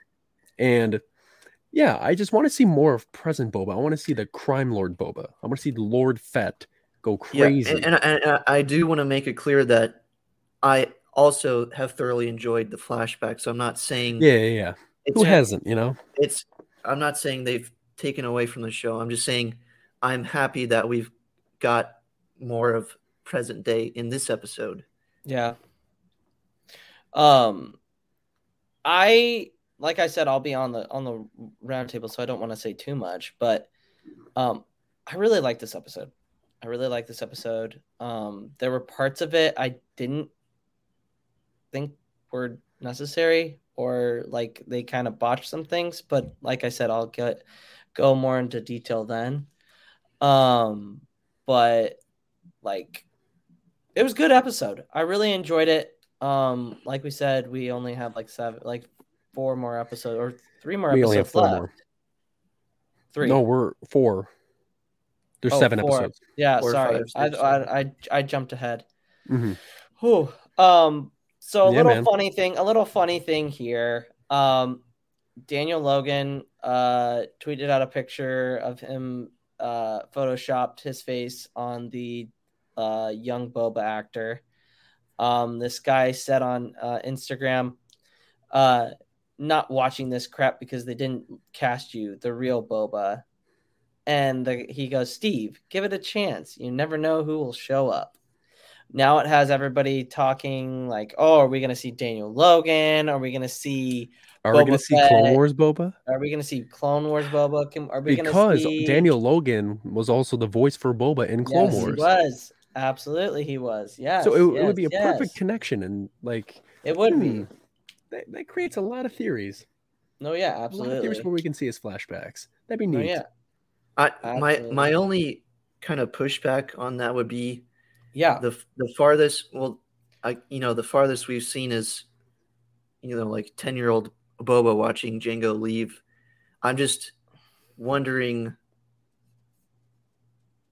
and yeah, I just want to see more of present Boba. I want to see the crime lord Boba. I want to see Lord Fett go crazy. Yeah, and, and, and I- I do want to make it clear that I also have thoroughly enjoyed the flashback. So I'm not saying yeah, yeah, yeah. Who hasn't, you know? it's I'm not saying they've taken away from the show. I'm just saying I'm happy that we've got more of present day in this episode. Yeah. Um I like I said I'll be on the on the round table so I don't want to say too much, but um I really like this episode. I really like this episode. Um, there were parts of it I didn't think were necessary or like they kind of botched some things, but like I said, I'll get go more into detail then. Um, but like it was a good episode. I really enjoyed it. Um, like we said, we only have like seven, like four more episodes or three more we episodes only have four left. more. Three. No, we're four. There's Oh, seven four. episodes. Yeah, Four, sorry, five, I, six, I I I jumped ahead. Mhm. Whew. Um. So a Yeah, little man. funny thing, a little funny thing here. Um, Daniel Logan uh tweeted out a picture of him uh photoshopped his face on the uh young Boba actor. Um, this guy said on uh, Instagram, uh, not watching this crap because they didn't cast you, the real Boba. And the, he goes, Steve, give it a chance. You never know who will show up. Now it has everybody talking like, oh, are we going to see Daniel Logan? Are we going to see? Are we going Boba to see Clone Wars Boba? Are we going to see Clone Wars Boba? Can, are we going to Because see Daniel Logan was also the voice for Boba in Clone yes, Wars. He was absolutely he was. Yeah. so it, it would be a yes. perfect connection, and like It would hmm, be. that, that creates a lot of theories. No, yeah, A lot of absolutely. theories where we can see his flashbacks. That'd be No, neat. yeah. I my Absolutely. my only kind of pushback on that would be Yeah. the the farthest well I you know the farthest we've seen is you know like 10 year old Boba watching Jango leave. I'm just wondering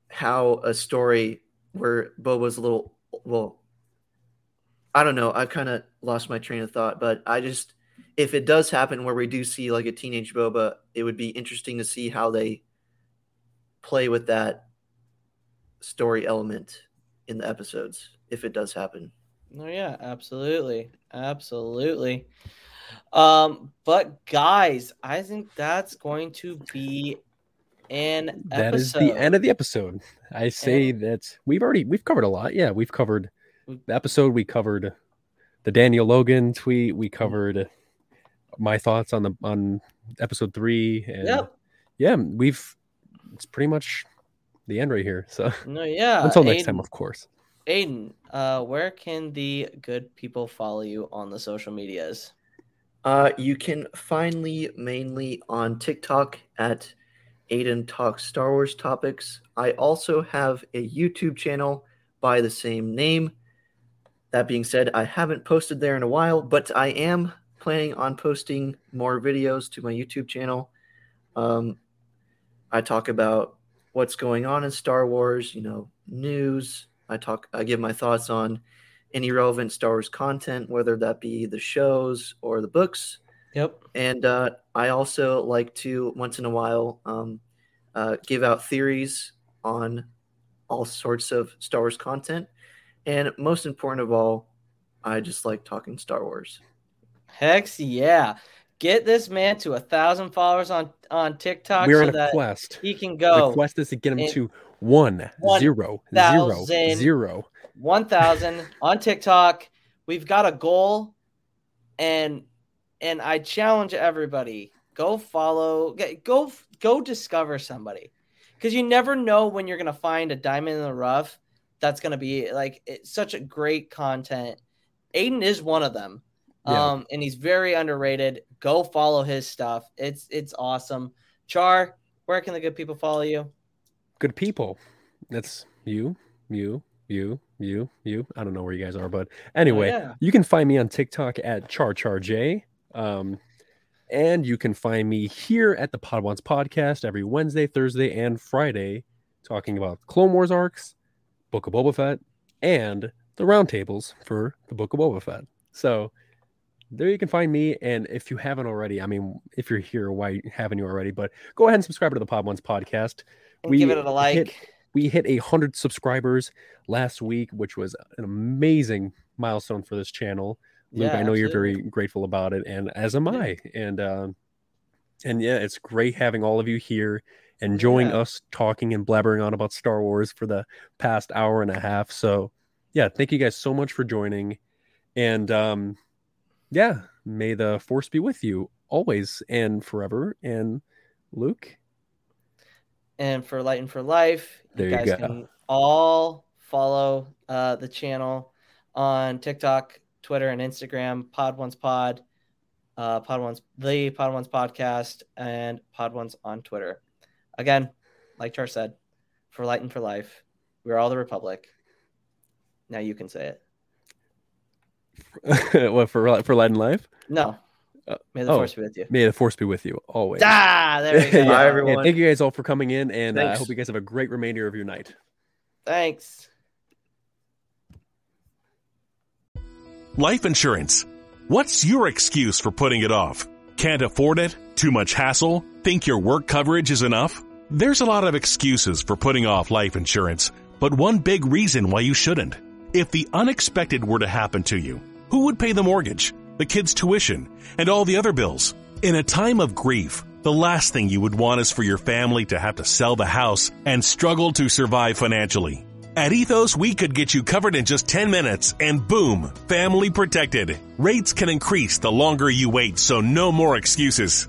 how a story where Boba's a little well I don't know. I kind of lost my train of thought, but I just if it does happen where we do see like a teenage Boba, it would be interesting to see how they play with that story element in the episodes if it does happen. Oh yeah, absolutely. Absolutely. Um, but guys, I think that's going to be an That is episode. the end of the episode. I say that we've already we've covered a lot. Yeah, we've covered the episode. We covered the Daniel Logan tweet. We covered my thoughts on the on episode three. And Yep. yeah, we've it's pretty much the end right here. So No, yeah. until next time, of course. Aidan, uh, where can the good people follow you on the social medias? Uh, you can find me mainly on TikTok at Aidan Talks Star Wars Topics. I also have a YouTube channel by the same name. That being said, I haven't posted there in a while, but I am planning on posting more videos to my YouTube channel. Um, I talk about what's going on in Star Wars, you know, news. I talk, I give my thoughts on any relevant Star Wars content, whether that be the shows or the books. Yep. And uh, I also like to once in a while um, uh, give out theories on all sorts of Star Wars content. And most important of all, I just like talking Star Wars. Hex yeah. Get this man to a thousand followers on on TikTok We're so on a quest. he can go The quest is to get him to one one zero zero thousand- zero. 1000 on TikTok. We've got a goal and and I challenge everybody go follow go go discover somebody cuz you never know when you're going to find a diamond in the rough that's going to be like it's such a great content. Aidan is one of them. Yeah. Um and he's very underrated. Go follow his stuff. It's it's awesome. Char, where can the good people follow you? Good people. That's you, you, you, you, you. I don't know where you guys are, but anyway, yeah. you can find me on TikTok at CharCharJ. Um, and you can find me here at the Podwans podcast every Wednesday, Thursday, and Friday, talking about Clone Wars arcs, Book of Boba Fett, and the roundtables for the Book of Boba Fett. So there you can find me. And if you haven't already, I mean, if you're here, why haven't you already? But go ahead and subscribe to the Podwans podcast. And give it a like. hit- we hit a hundred subscribers last week, which was an amazing milestone for this channel. Luke, Yeah, I know you're very grateful about it, and as am I. And um, and yeah, it's great having all of you here, enjoying Yeah. us talking and blabbering on about Star Wars for the past hour and a half. So yeah, thank you guys so much for joining, and um, yeah, may the force be with you always and forever. And Luke, and for Light and for Life. There you you guys go. can all follow uh, the channel on TikTok, Twitter, and Instagram. Podwans Pod, uh, Podwans the Podwans Podcast, and Podwans on Twitter. Again, like Char said, for Light and for Life, we're all the Republic. Now you can say it. what for for Light and Life? No. Uh, May the oh, force be with you. May the force be with you always. Ah, there we go. Yeah. Bye, And thank you guys all for coming in, and uh, I hope you guys have a great remainder of your night. Thanks. Life insurance. What's your excuse for putting it off? Can't afford it? Too much hassle? Think your work coverage is enough? There's a lot of excuses for putting off life insurance, but one big reason why you shouldn't. If the unexpected were to happen to you, who would pay the mortgage, the kids' tuition, and all the other bills? In a time of grief, the last thing you would want is for your family to have to sell the house and struggle to survive financially. At Ethos, we could get you covered in just 10 minutes and boom, family protected. Rates can increase the longer you wait, so no more excuses.